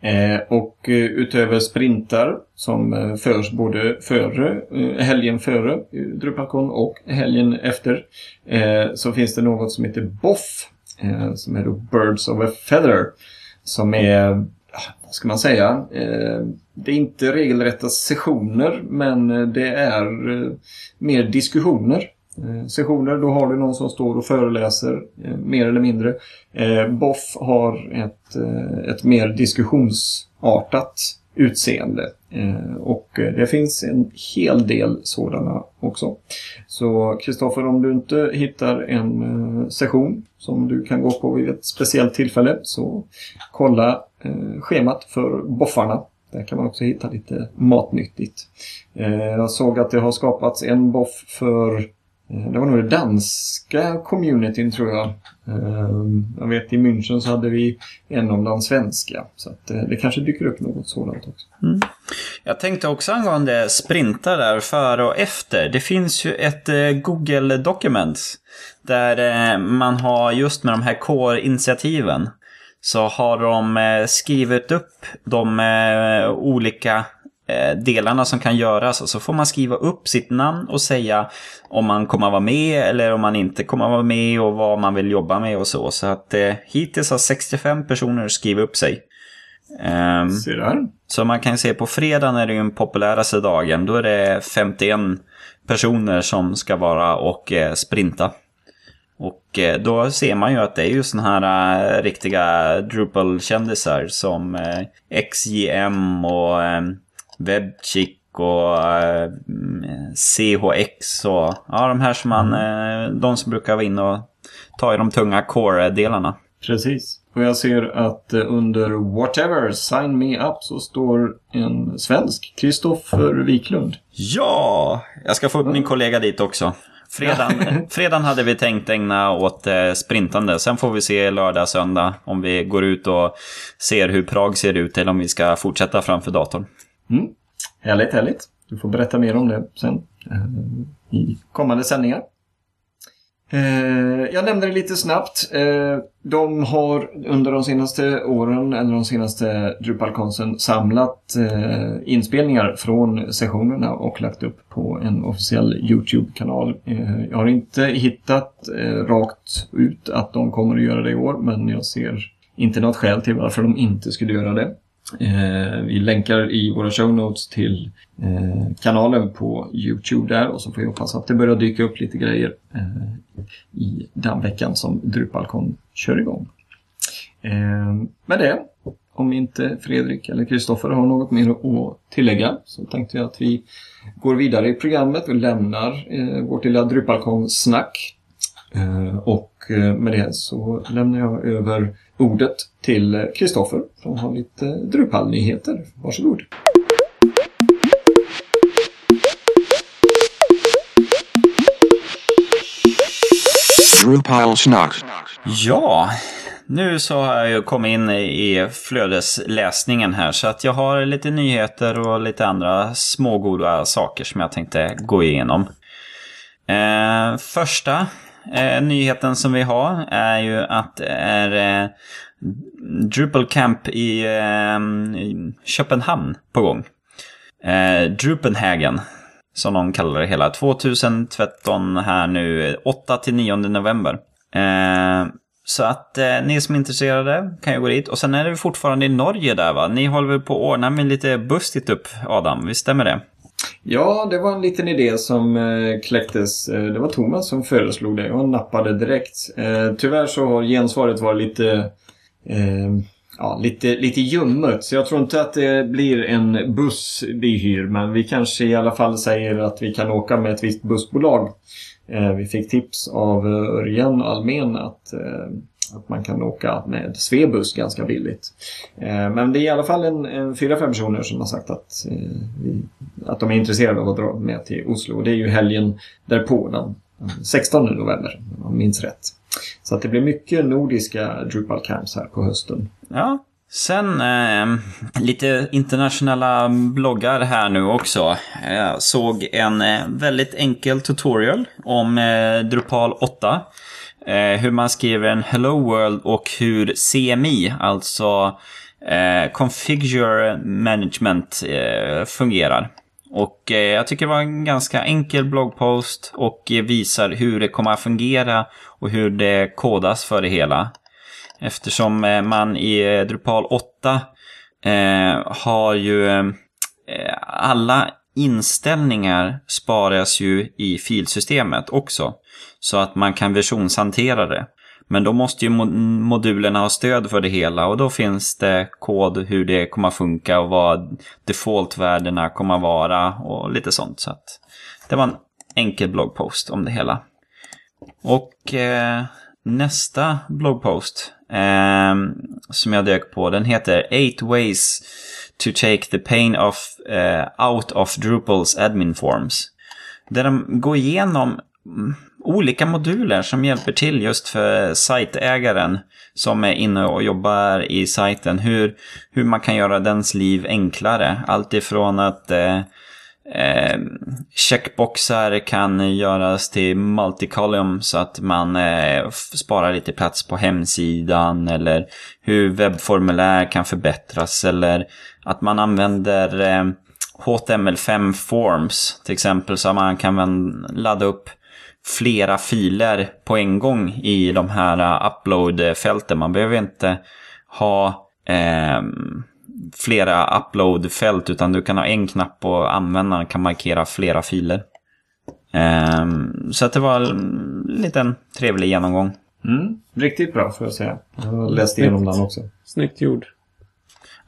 Eh, och eh, utöver sprintar som eh, förs både före, eh, helgen före Drupalcon och helgen efter eh, så finns det något som heter BOFF eh, som är då Birds of a Feather som är, ah, vad ska man säga, det är inte regelrätta sessioner men det är mer diskussioner Eh, sessioner. Då har du någon som står och föreläser eh, mer eller mindre. Eh, BOFF har ett, ett mer diskussionsartat utseende. Och det finns en hel del sådana också. Så Kristoffer, om du inte hittar en session som du kan gå på vid ett speciellt tillfälle så kolla schemat för boffarna. Där kan man också hitta lite matnyttigt. Jag såg att det har skapats en boff för Eh, det var nog det danska communityn tror jag. Ehm, jag vet i München så hade vi en om den svenska. Så att eh, det kanske dyker upp något sådant också. Mm. Jag tänkte också angående sprintar där, före och efter. Det finns ju ett eh, Google Documents. Där man har just med de här core-initiativen så har de skrivit upp de olika delarna som kan göras. Så får man skriva upp sitt namn och säga om man kommer att vara med eller om man inte kommer att vara med och vad man vill jobba med och så. Så att eh, hittills har 65 personer skrivit upp sig. Um, Se där. så man kan se på fredagen är det ju den populäraste dagen. Då är det 51 personer som ska vara och eh, sprinta. Och eh, då ser man ju att det är ju såna här eh, riktiga Drupal-kändisar som eh, XJM och eh, Webchick och eh, CHX och ja, de här som man, eh, de som brukar vara inne och ta i de tunga core-delarna. Precis. Och jag ser att eh, under Whatever, Sign Me Up så står en svensk, Kristoffer Wiklund. Ja! Jag ska få upp min kollega dit också. Fredagen, fredagen hade vi tänkt ägna åt sprintande. Sen får vi se lördag, söndag om vi går ut och ser hur Prag ser ut eller om vi ska fortsätta framför datorn. Mm. Härligt, härligt. Du får berätta mer om det sen eh, i kommande sändningar. Eh, jag nämnde det lite snabbt. Eh, de har under de senaste åren, eller de senaste Drupalkonsen, samlat eh, inspelningar från sessionerna och lagt upp på en officiell YouTube-kanal. Eh, jag har inte hittat eh, rakt ut att de kommer att göra det i år, men jag ser inte något skäl till varför de inte skulle göra det. Eh, vi länkar i våra show notes till eh, kanalen på Youtube där och så får vi hoppas att det börjar dyka upp lite grejer eh, i den veckan som Drupalcon kör igång. Eh, med det, om inte Fredrik eller Kristoffer har något mer att tillägga så tänkte jag att vi går vidare i programmet och lämnar eh, vårt lilla Drupalcon-snack. Eh, och eh, med det så lämnar jag över ordet till Kristoffer som har lite Drupal-nyheter. Varsågod. Drupal Schnack. Ja, nu så har jag ju kommit in i flödesläsningen här så att jag har lite nyheter och lite andra smågoda saker som jag tänkte gå igenom. Eh, första eh, nyheten som vi har är ju att det är eh, Drupal Camp i, eh, i Köpenhamn på gång. Eh, Drupenhagen, som de kallar det hela. 2013 här nu, eh, 8-9 november. Eh, så att eh, ni som är intresserade kan ju gå dit. Och sen är det fortfarande i Norge där va? Ni håller väl på att ordna med lite buss upp, Adam? Visst stämmer det? Ja, det var en liten idé som eh, kläcktes. Eh, det var Thomas som föreslog det Jag nappade direkt. Eh, tyvärr så har gensvaret varit lite, eh, ja, lite, lite ljummet. Så jag tror inte att det blir en buss vi hyr. Men vi kanske i alla fall säger att vi kan åka med ett visst bussbolag. Eh, vi fick tips av eh, Örjan Almen att eh, att man kan åka med Svebus ganska billigt. Eh, men det är i alla fall en, en fyra, fem personer som har sagt att, eh, vi, att de är intresserade av att dra med till Oslo. Och det är ju helgen därpå, den 16 november, om jag minns rätt. Så att det blir mycket nordiska Drupal Camps här på hösten. Ja. Sen eh, lite internationella bloggar här nu också. Jag såg en eh, väldigt enkel tutorial om eh, Drupal 8. Eh, hur man skriver en Hello World och hur CMI, alltså eh, Configure Management, eh, fungerar. Och eh, jag tycker det var en ganska enkel bloggpost och visar hur det kommer att fungera och hur det kodas för det hela. Eftersom eh, man i eh, Drupal 8 eh, har ju eh, alla inställningar sparas ju i filsystemet också. Så att man kan versionshantera det. Men då måste ju modulerna ha stöd för det hela och då finns det kod hur det kommer att funka och vad defaultvärdena kommer att vara och lite sånt. Så att det var en enkel bloggpost om det hela. Och eh, nästa bloggpost eh, som jag dök på den heter 8 ways to take the pain of, uh, out of Drupals admin forms. Där de går igenom mm, olika moduler som hjälper till just för sajtägaren som är inne och jobbar i sajten. Hur, hur man kan göra dens liv enklare. Allt ifrån att eh, eh, checkboxar kan göras till multicolumn så att man eh, sparar lite plats på hemsidan eller hur webbformulär kan förbättras eller att man använder eh, HTML5 forms till exempel så att man kan ladda upp flera filer på en gång i de här uh, upload-fälten. Man behöver inte ha eh, flera upload-fält utan du kan ha en knapp och användaren kan markera flera filer. Eh, så att det var en liten trevlig genomgång. Mm, riktigt bra får jag säga. Jag har läst igenom den också. Snyggt gjord.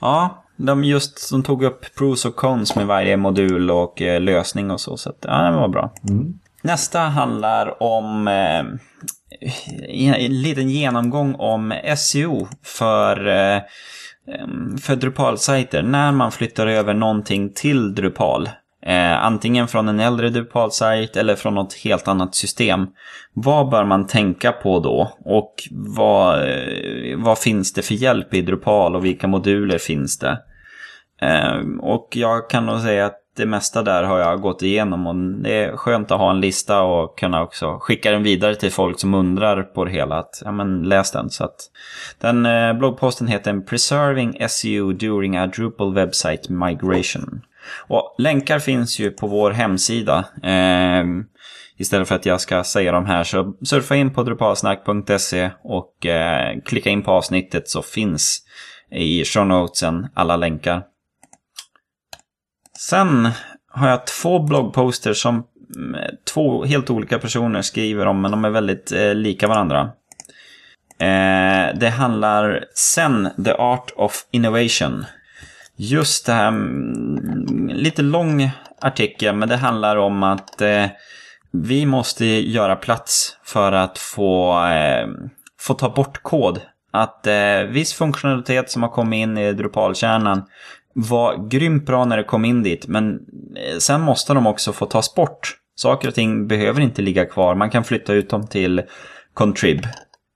Ja, de just de tog upp pros och cons med varje modul och eh, lösning och så. Så att, ja, det var bra. Mm. Nästa handlar om eh, en liten genomgång om SEO för, eh, för Drupal-sajter. När man flyttar över någonting till Drupal. Eh, antingen från en äldre Drupal-sajt eller från något helt annat system. Vad bör man tänka på då? Och vad, eh, vad finns det för hjälp i Drupal och vilka moduler finns det? Eh, och jag kan nog säga att det mesta där har jag gått igenom och det är skönt att ha en lista och kunna också skicka den vidare till folk som undrar på det hela. Att, ja, men läs den. Så att, den eh, bloggposten heter Preserving SEO during a Drupal website migration. Och länkar finns ju på vår hemsida. Eh, istället för att jag ska säga dem här så surfa in på drupalsnack.se och eh, klicka in på avsnittet så finns i show notesen alla länkar. Sen har jag två bloggposter som mm, två helt olika personer skriver om, men de är väldigt eh, lika varandra. Eh, det handlar sen The Art of Innovation. Just det här, mm, lite lång artikel, men det handlar om att eh, vi måste göra plats för att få, eh, få ta bort kod. Att eh, viss funktionalitet som har kommit in i Drupal-kärnan var grymt bra när det kom in dit, men eh, sen måste de också få tas bort. Saker och ting behöver inte ligga kvar, man kan flytta ut dem till Contrib.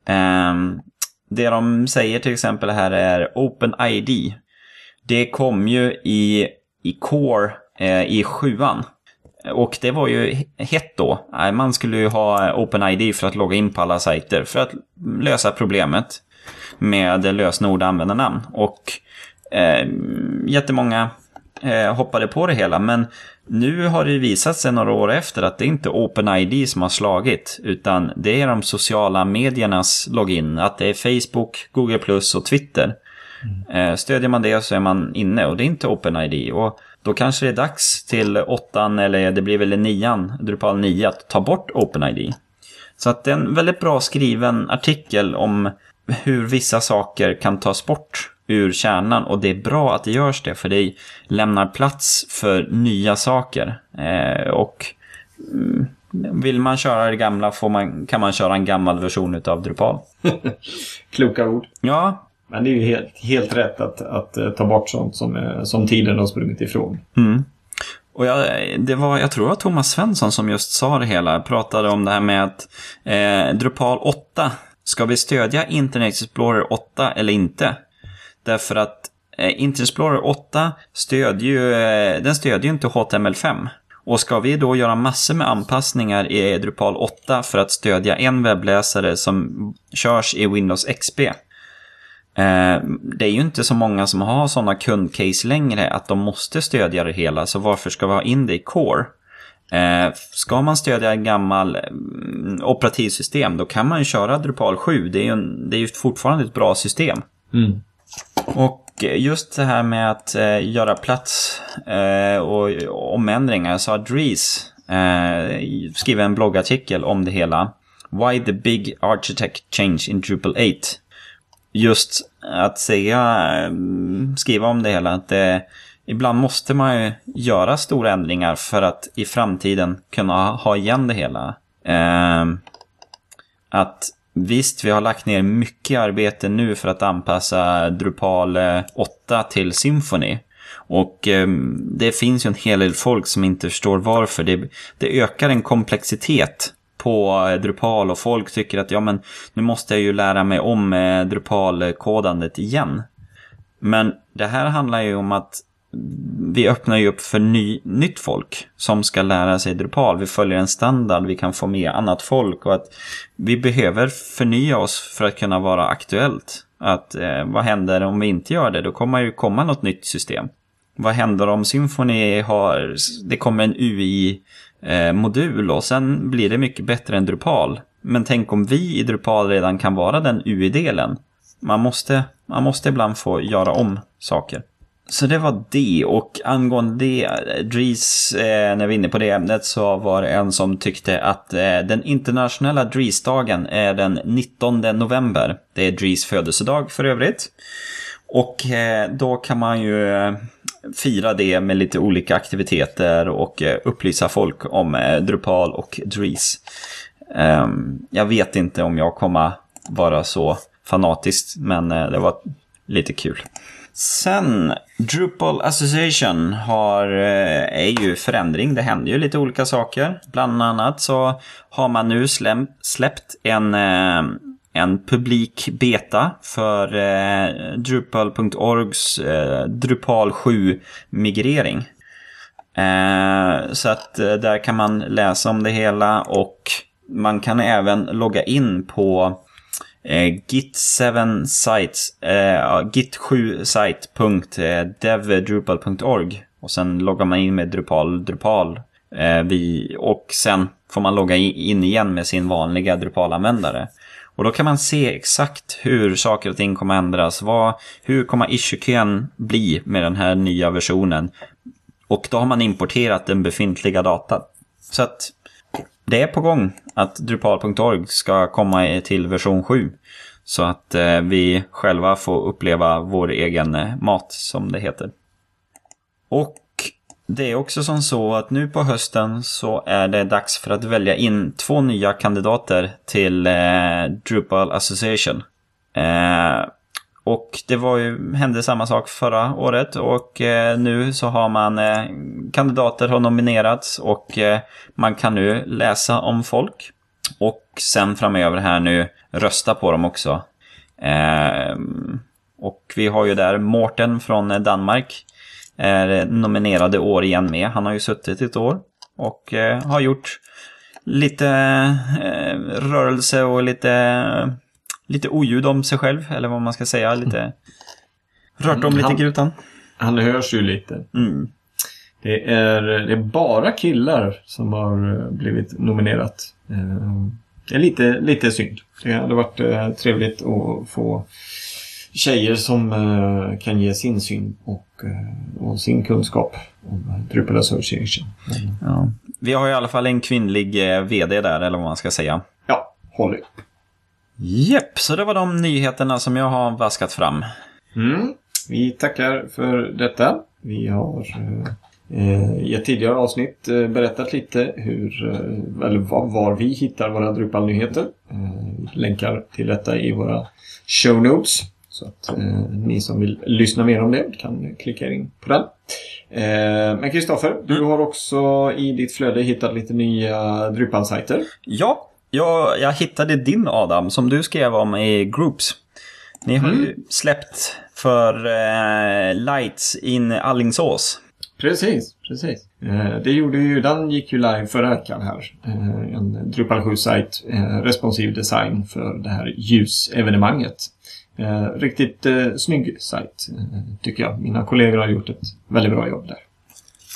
Eh, det de säger till exempel här är OpenID. Det kom ju i, i Core eh, i sjuan. Och det var ju hett då. Man skulle ju ha OpenID för att logga in på alla sajter för att lösa problemet med lösenord och användarnamn. Och eh, jättemånga eh, hoppade på det hela. Men nu har det visat sig några år efter att det inte är OpenID som har slagit. Utan det är de sociala mediernas login. Att det är Facebook, Google Plus och Twitter. Mm. Eh, stödjer man det så är man inne och det är inte OpenID. Och då kanske det är dags till åttan eller det blir väl nian, Drupal 9, att ta bort OpenID. Så att det är en väldigt bra skriven artikel om hur vissa saker kan tas bort ur kärnan och det är bra att det görs det för det lämnar plats för nya saker. Eh, och mm, vill man köra det gamla får man, kan man köra en gammal version av Drupal. Kloka ord. Ja. Men det är ju helt, helt rätt att, att, eh, ta bort sånt som, eh, som tiden har sprungit ifrån. Mm. Och jag, eh, det var, jag tror det var Thomas Svensson som just sa det hela. Pratade om det här med att eh, Drupal 8, ska vi stödja Internet Explorer 8 eller inte? Därför att eh, Internet Explorer 8 stödjer ju, eh, den stödjer ju inte HTML5. Och ska vi då göra massor med anpassningar i Drupal 8 för att stödja en webbläsare som körs i Windows XP. Eh, det är ju inte så många som har sådana kundcase längre att de måste stödja det hela, så varför ska vi ha in det i Core? Ska man stödja en gammal mm, operativsystem då kan man ju köra Drupal 7. Det är ju, en, det är ju fortfarande ett bra system. Mm. Och just det här med att eh, göra plats eh, och omändringar så har Dries eh, skrivit en bloggartikel om det hela. Why the big architect change in Drupal 8. Just att säga, eh, skriva om det hela. Att det, ibland måste man ju göra stora ändringar för att i framtiden kunna ha igen det hela. Eh, att Visst, vi har lagt ner mycket arbete nu för att anpassa Drupal 8 till Symfony. Och eh, det finns ju en hel del folk som inte förstår varför. Det, det ökar en komplexitet på eh, Drupal och folk tycker att ja men nu måste jag ju lära mig om eh, Drupal-kodandet igen. Men det här handlar ju om att vi öppnar ju upp för ny, nytt folk som ska lära sig Drupal. Vi följer en standard, vi kan få med annat folk och att vi behöver förnya oss för att kunna vara aktuellt. Att eh, vad händer om vi inte gör det? Då kommer ju komma något nytt system. Vad händer om Symfony har, det kommer en UI eh, modul och sen blir det mycket bättre än Drupal. Men tänk om vi i Drupal redan kan vara den UI-delen. Man måste, man måste ibland få göra om saker. Så det var det och angående det, Dries, eh, när vi är inne på det ämnet så var det en som tyckte att eh, den internationella Dries-dagen är den 19 november. Det är Dries födelsedag för övrigt. Och eh, då kan man ju eh, fira det med lite olika aktiviteter och eh, upplysa folk om eh, Drupal och Dries. Ehm, jag vet inte om jag kommer vara så fanatisk, men eh, det var lite kul. Sen, Drupal Association har, är ju förändring. Det händer ju lite olika saker. Bland annat så har man nu släppt en, eh, en publik beta för eh, Drupal.orgs Drupal 7-migrering. Eh, eh, så att eh, där kan man läsa om det hela och man kan även logga in på eh, git7 sites, eh, git7site.devdrupal.org och sen loggar man in med Drupal, Drupal eh, vi, och sen får man logga in igen med sin vanliga Drupal-användare. Och då kan man se exakt hur saker och ting kommer ändras. Vad, hur kommer issue bli med den här nya versionen? Och då har man importerat den befintliga datan. Så att det är på gång att Drupal.org ska komma till version 7. Så att eh, vi själva får uppleva vår egen eh, mat, som det heter. Och det är också som så att nu på hösten så är det dags för att välja in två nya kandidater till eh, Drupal Association. Eh, och det var ju, hände samma sak förra året och eh, nu så har man eh, kandidater har nominerats och eh, man kan nu läsa om folk. Och sen framöver här nu rösta på dem också. Eh, och vi har ju där Mårten från Danmark. Är nominerade år igen med. Han har ju suttit ett år och eh, har gjort lite eh, rörelse och lite lite oljud om sig själv, eller vad man ska säga. Lite rört om lite i grutan. Han hörs ju lite. Mm. Det, är, det är bara killar som har eh, blivit nominerat. Det är lite, lite synd. Det hade varit trevligt att få tjejer som kan ge sin syn och, och sin kunskap om Drupal Association. Ja. Vi har i alla fall en kvinnlig VD där, eller vad man ska säga. Ja, Holly. Jepp, så det var de nyheterna som jag har vaskat fram. Mm. Vi tackar för detta. Vi har eh, i ett tidigare avsnitt eh, berättat lite hur, eh, eller var, var, vi hittar våra Drupal-nyheter. Eh, länkar till detta i våra show notes. Så att eh, ni som vill lyssna mer om det kan klicka in på den. Eh, men Kristoffer, mm. du har också i ditt flöde hittat lite nya Drupal-sajter. Ja, jag, jag hittade din Adam som du skrev om i Groups. Ni har mm. ju släppt för eh, Lights in Allingsås. Precis, precis. Eh, det gjorde ju, den gick ju live förra veckan här. Eh, en Drupal 7-sajt, eh, responsiv design för det här ljusevenemanget. Eh, riktigt eh, snygg sajt, eh, tycker jag. Mina kollegor har gjort ett väldigt bra jobb där.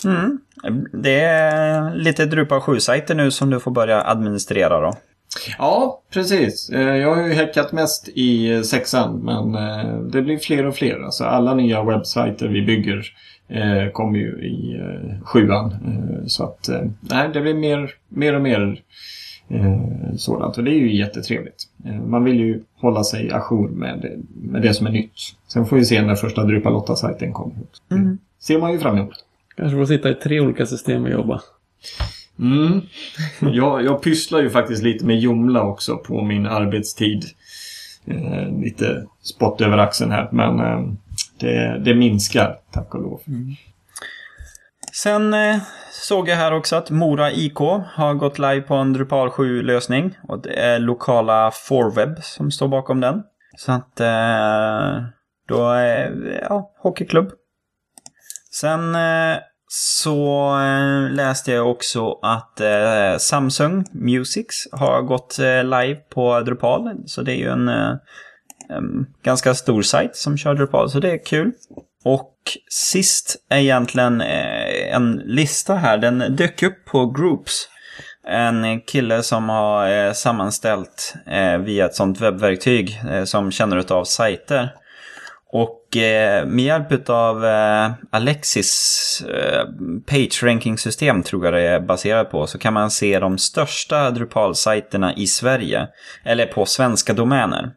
Mm. Det är lite Drupal 7-sajter nu som du får börja administrera då. Ja, precis. Eh, jag har ju häckat mest i sexan men eh, det blir fler och fler. Alltså alla nya webbsajter vi bygger eh, kommer ju i sjuan. Så att nej, det blir mer, mer och mer sådant och det är ju jättetrevligt. Man vill ju hålla sig ajour med, med det som är nytt. Sen får vi se när första Drupal 8-sajten kommer ut. Mm. ser man ju fram emot. Kanske får sitta i tre olika system och jobba. Mm. Jag, jag pysslar ju faktiskt lite med Joomla också på min arbetstid. Eh, lite spott över axeln här, men eh, det, det, minskar, tack och lov. Mm. Sen eh, såg jag här också att Mora IK har gått live på en Drupal 7-lösning. Och det är lokala Forweb som står bakom den. Så att eh, då är ja, hockeyklubb Sen eh, så eh, läste jag också att eh, Samsung Musics har gått eh, live på Drupal. Så det är ju en, eh, en ganska stor sajt som kör Drupal, så det är kul. Och sist är egentligen eh, en lista här. Den dök upp på Groups. En kille som har eh, sammanställt eh, via ett sånt webbverktyg som känner av sajter. Och med hjälp av Alexis page ranking system tror jag det är baserat på så kan man se de största Drupal-sajterna i Sverige. Eller på svenska domäner.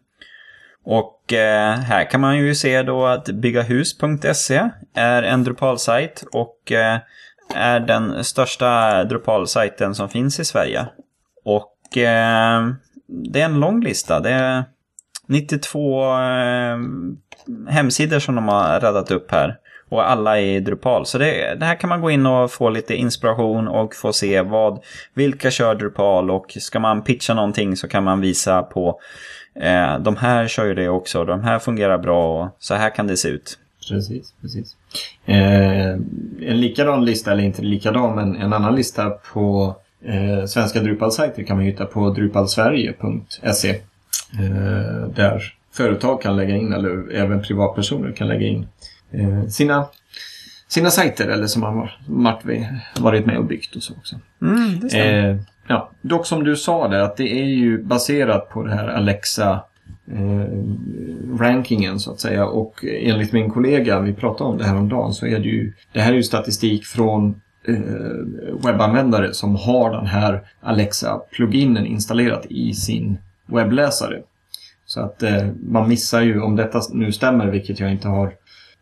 Och eh, här kan man ju se då att byggahus.se är en Drupal-sajt och eh, är den största Drupal-sajten som finns i Sverige. Och eh, det är en lång lista. Det är 92 eh, hemsidor som de har räddat upp här. Och alla är i Drupal. Så det, det, här kan man gå in och få lite inspiration och få se vad, vilka kör Drupal och ska man pitcha någonting så kan man visa på eh, de här kör ju det också, de här fungerar bra och så här kan det se ut. Precis, precis. Eh, en likadan lista, eller inte likadan, men en annan lista på eh, svenska Drupal-sajter kan man hitta på drupalsverige.se. Eh, där företag kan lägga in, eller även privatpersoner kan lägga in eh, sina, sina sajter eller som har varit med och byggt och så också. Mm, det stämmer. Eh, ja, dock som du sa där att det är ju baserat på det här Alexa eh, rankingen så att säga och enligt min kollega, vi pratade om det här om dagen så är det ju det här är ju statistik från eh, webbanvändare som har den här Alexa-pluginen installerat i sin webbläsare. Så att eh, man missar ju, om detta nu stämmer, vilket jag inte har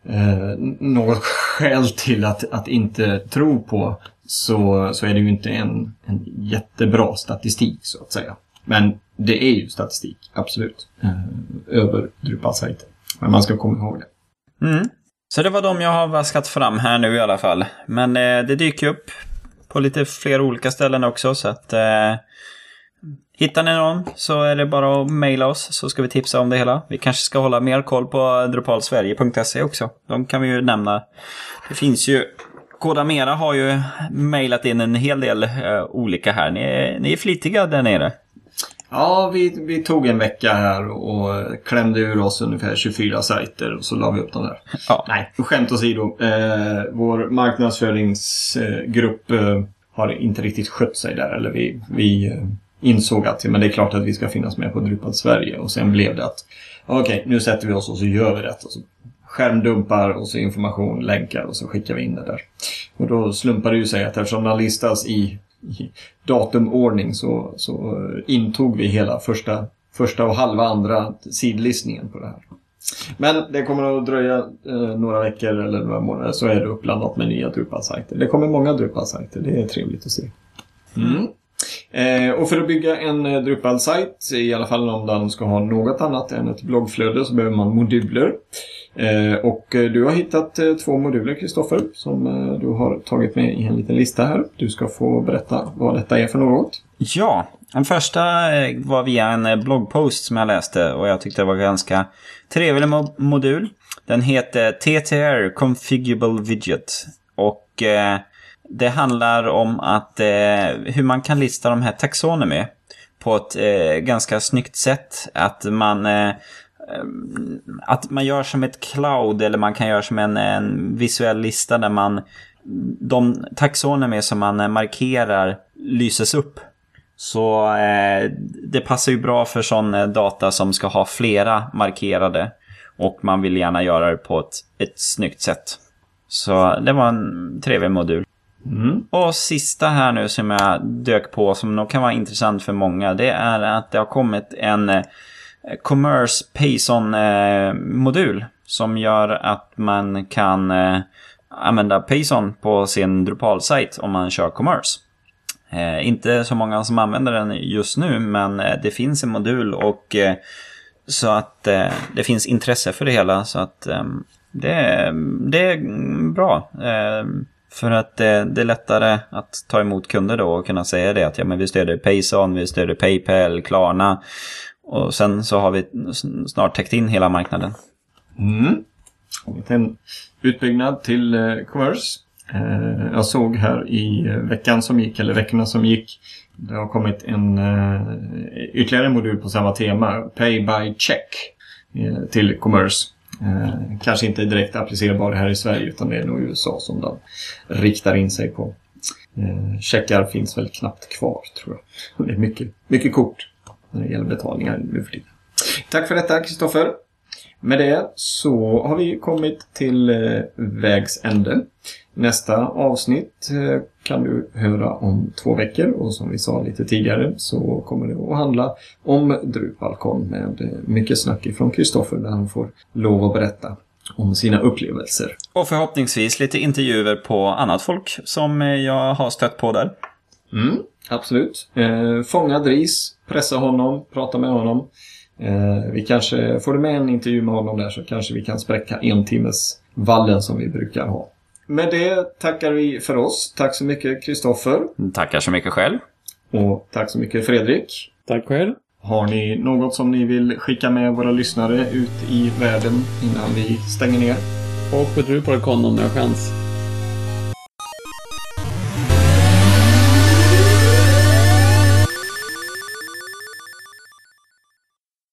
eh, något skäl till att, att inte tro på, så, så är det ju inte en, en jättebra statistik så att säga. Men det är ju statistik, absolut, eh, över Drupal-sajter. Men man ska komma ihåg det. Mm. Så det var de jag har vaskat fram här nu i alla fall. Men eh, det dyker upp på lite fler olika ställen också, så att eh, Hittar ni någon så är det bara att mejla oss så ska vi tipsa om det hela. Vi kanske ska hålla mer koll på drupalsverige.se också. De kan vi ju nämna. Det finns ju Kodamera har ju mejlat in en hel del uh, olika här. Ni är, ni är flitiga där nere. Ja, vi, vi tog en vecka här och klämde ur oss ungefär 24 sajter och så la vi upp dem där. Ja. Nej, skämt åsido. Eh, vår marknadsföringsgrupp eh, har inte riktigt skött sig där. Eller vi, vi eh, insåg att men det är klart att vi ska finnas med på Drupal Sverige. Och sen blev det att okej, okay, nu sätter vi oss och så gör vi det. Så skärmdumpar och så information, länkar och så skickar vi in det där. Och då slumpar det ju sig att eftersom den listas i, i datumordning så, så intog vi hela första, första och halva andra sidlistningen på det här. Men det kommer att dröja eh, några veckor eller några månader så är det uppblandat med nya Drupal-sajter. Det kommer många Drupal-sajter, det är trevligt att se. Mm. Eh, och för att bygga en eh, Drupal-sajt, i alla fall om den ska ha något annat än ett bloggflöde, så behöver man moduler. Eh, och eh, du har hittat eh, två moduler, Kristoffer, som eh, du har tagit med i en liten lista här. Du ska få berätta vad detta är för något. Ja, den första eh, var via en eh, bloggpost som jag läste och jag tyckte det var ganska trevlig modul. Den heter TTR Configurable Widget. Och det handlar om att eh, hur man kan lista de här taxonomy på ett eh, ganska snyggt sätt. Att man, eh, eh, att man gör som ett cloud eller man kan göra som en, en visuell lista där man de taxonomy som man markerar lyses upp. Så eh, det passar ju bra för sån eh, data som ska ha flera markerade. Och man vill gärna göra det på ett, ett snyggt sätt. Så det var en trevlig modul. Mm. Och sista här nu som jag dök på som nog kan vara intressant för många. Det är att det har kommit en eh, Commerce Payson-modul. Som gör att man kan eh, använda Payson på sin Drupal-sajt om man kör Commerce. Eh, inte så många som använder den just nu men det finns en modul och så att det finns intresse för det hela så att det, det är bra. För att det, det, är lättare att ta emot kunder då och kunna säga det att ja, men vi stöder Payson, vi stöder Paypal, Klarna. Och sen så har vi snart täckt in hela marknaden. Mm. En utbyggnad till eh, Commerce. Eh, jag såg här i eh, veckan som gick, eller veckorna som gick, det har kommit en eh, ytterligare modul på samma tema, Pay by Check, till Commerce. Eh, kanske inte direkt applicerbar här i Sverige utan det är nog USA som den riktar in sig på. Eh, checkar finns väl knappt kvar tror jag. Det är mycket, mycket kort när det gäller betalningar nu för tiden. Tack för detta Kristoffer. Med det så har vi kommit till eh, vägs ände. Nästa avsnitt eh, kan du höra om två veckor och som vi sa lite tidigare så kommer det att handla om Drupalcon med eh, mycket snack ifrån Kristoffer där han får lov att berätta om sina upplevelser. Och förhoppningsvis lite intervjuer på annat folk som jag har stött på där. Mm, absolut. Eh, fånga Dris, pressa honom, prata med honom. Eh, vi kanske, får du med en intervju med honom där så kanske vi kan spräcka en timmes vallen som vi brukar ha. Med det tackar vi för oss. Tack så mycket Kristoffer. Tackar så mycket själv. Och tack så mycket Fredrik. Tack själv. Har ni något som ni vill skicka med våra lyssnare ut i världen innan vi stänger ner? Och på Drupalcon om ni har chans.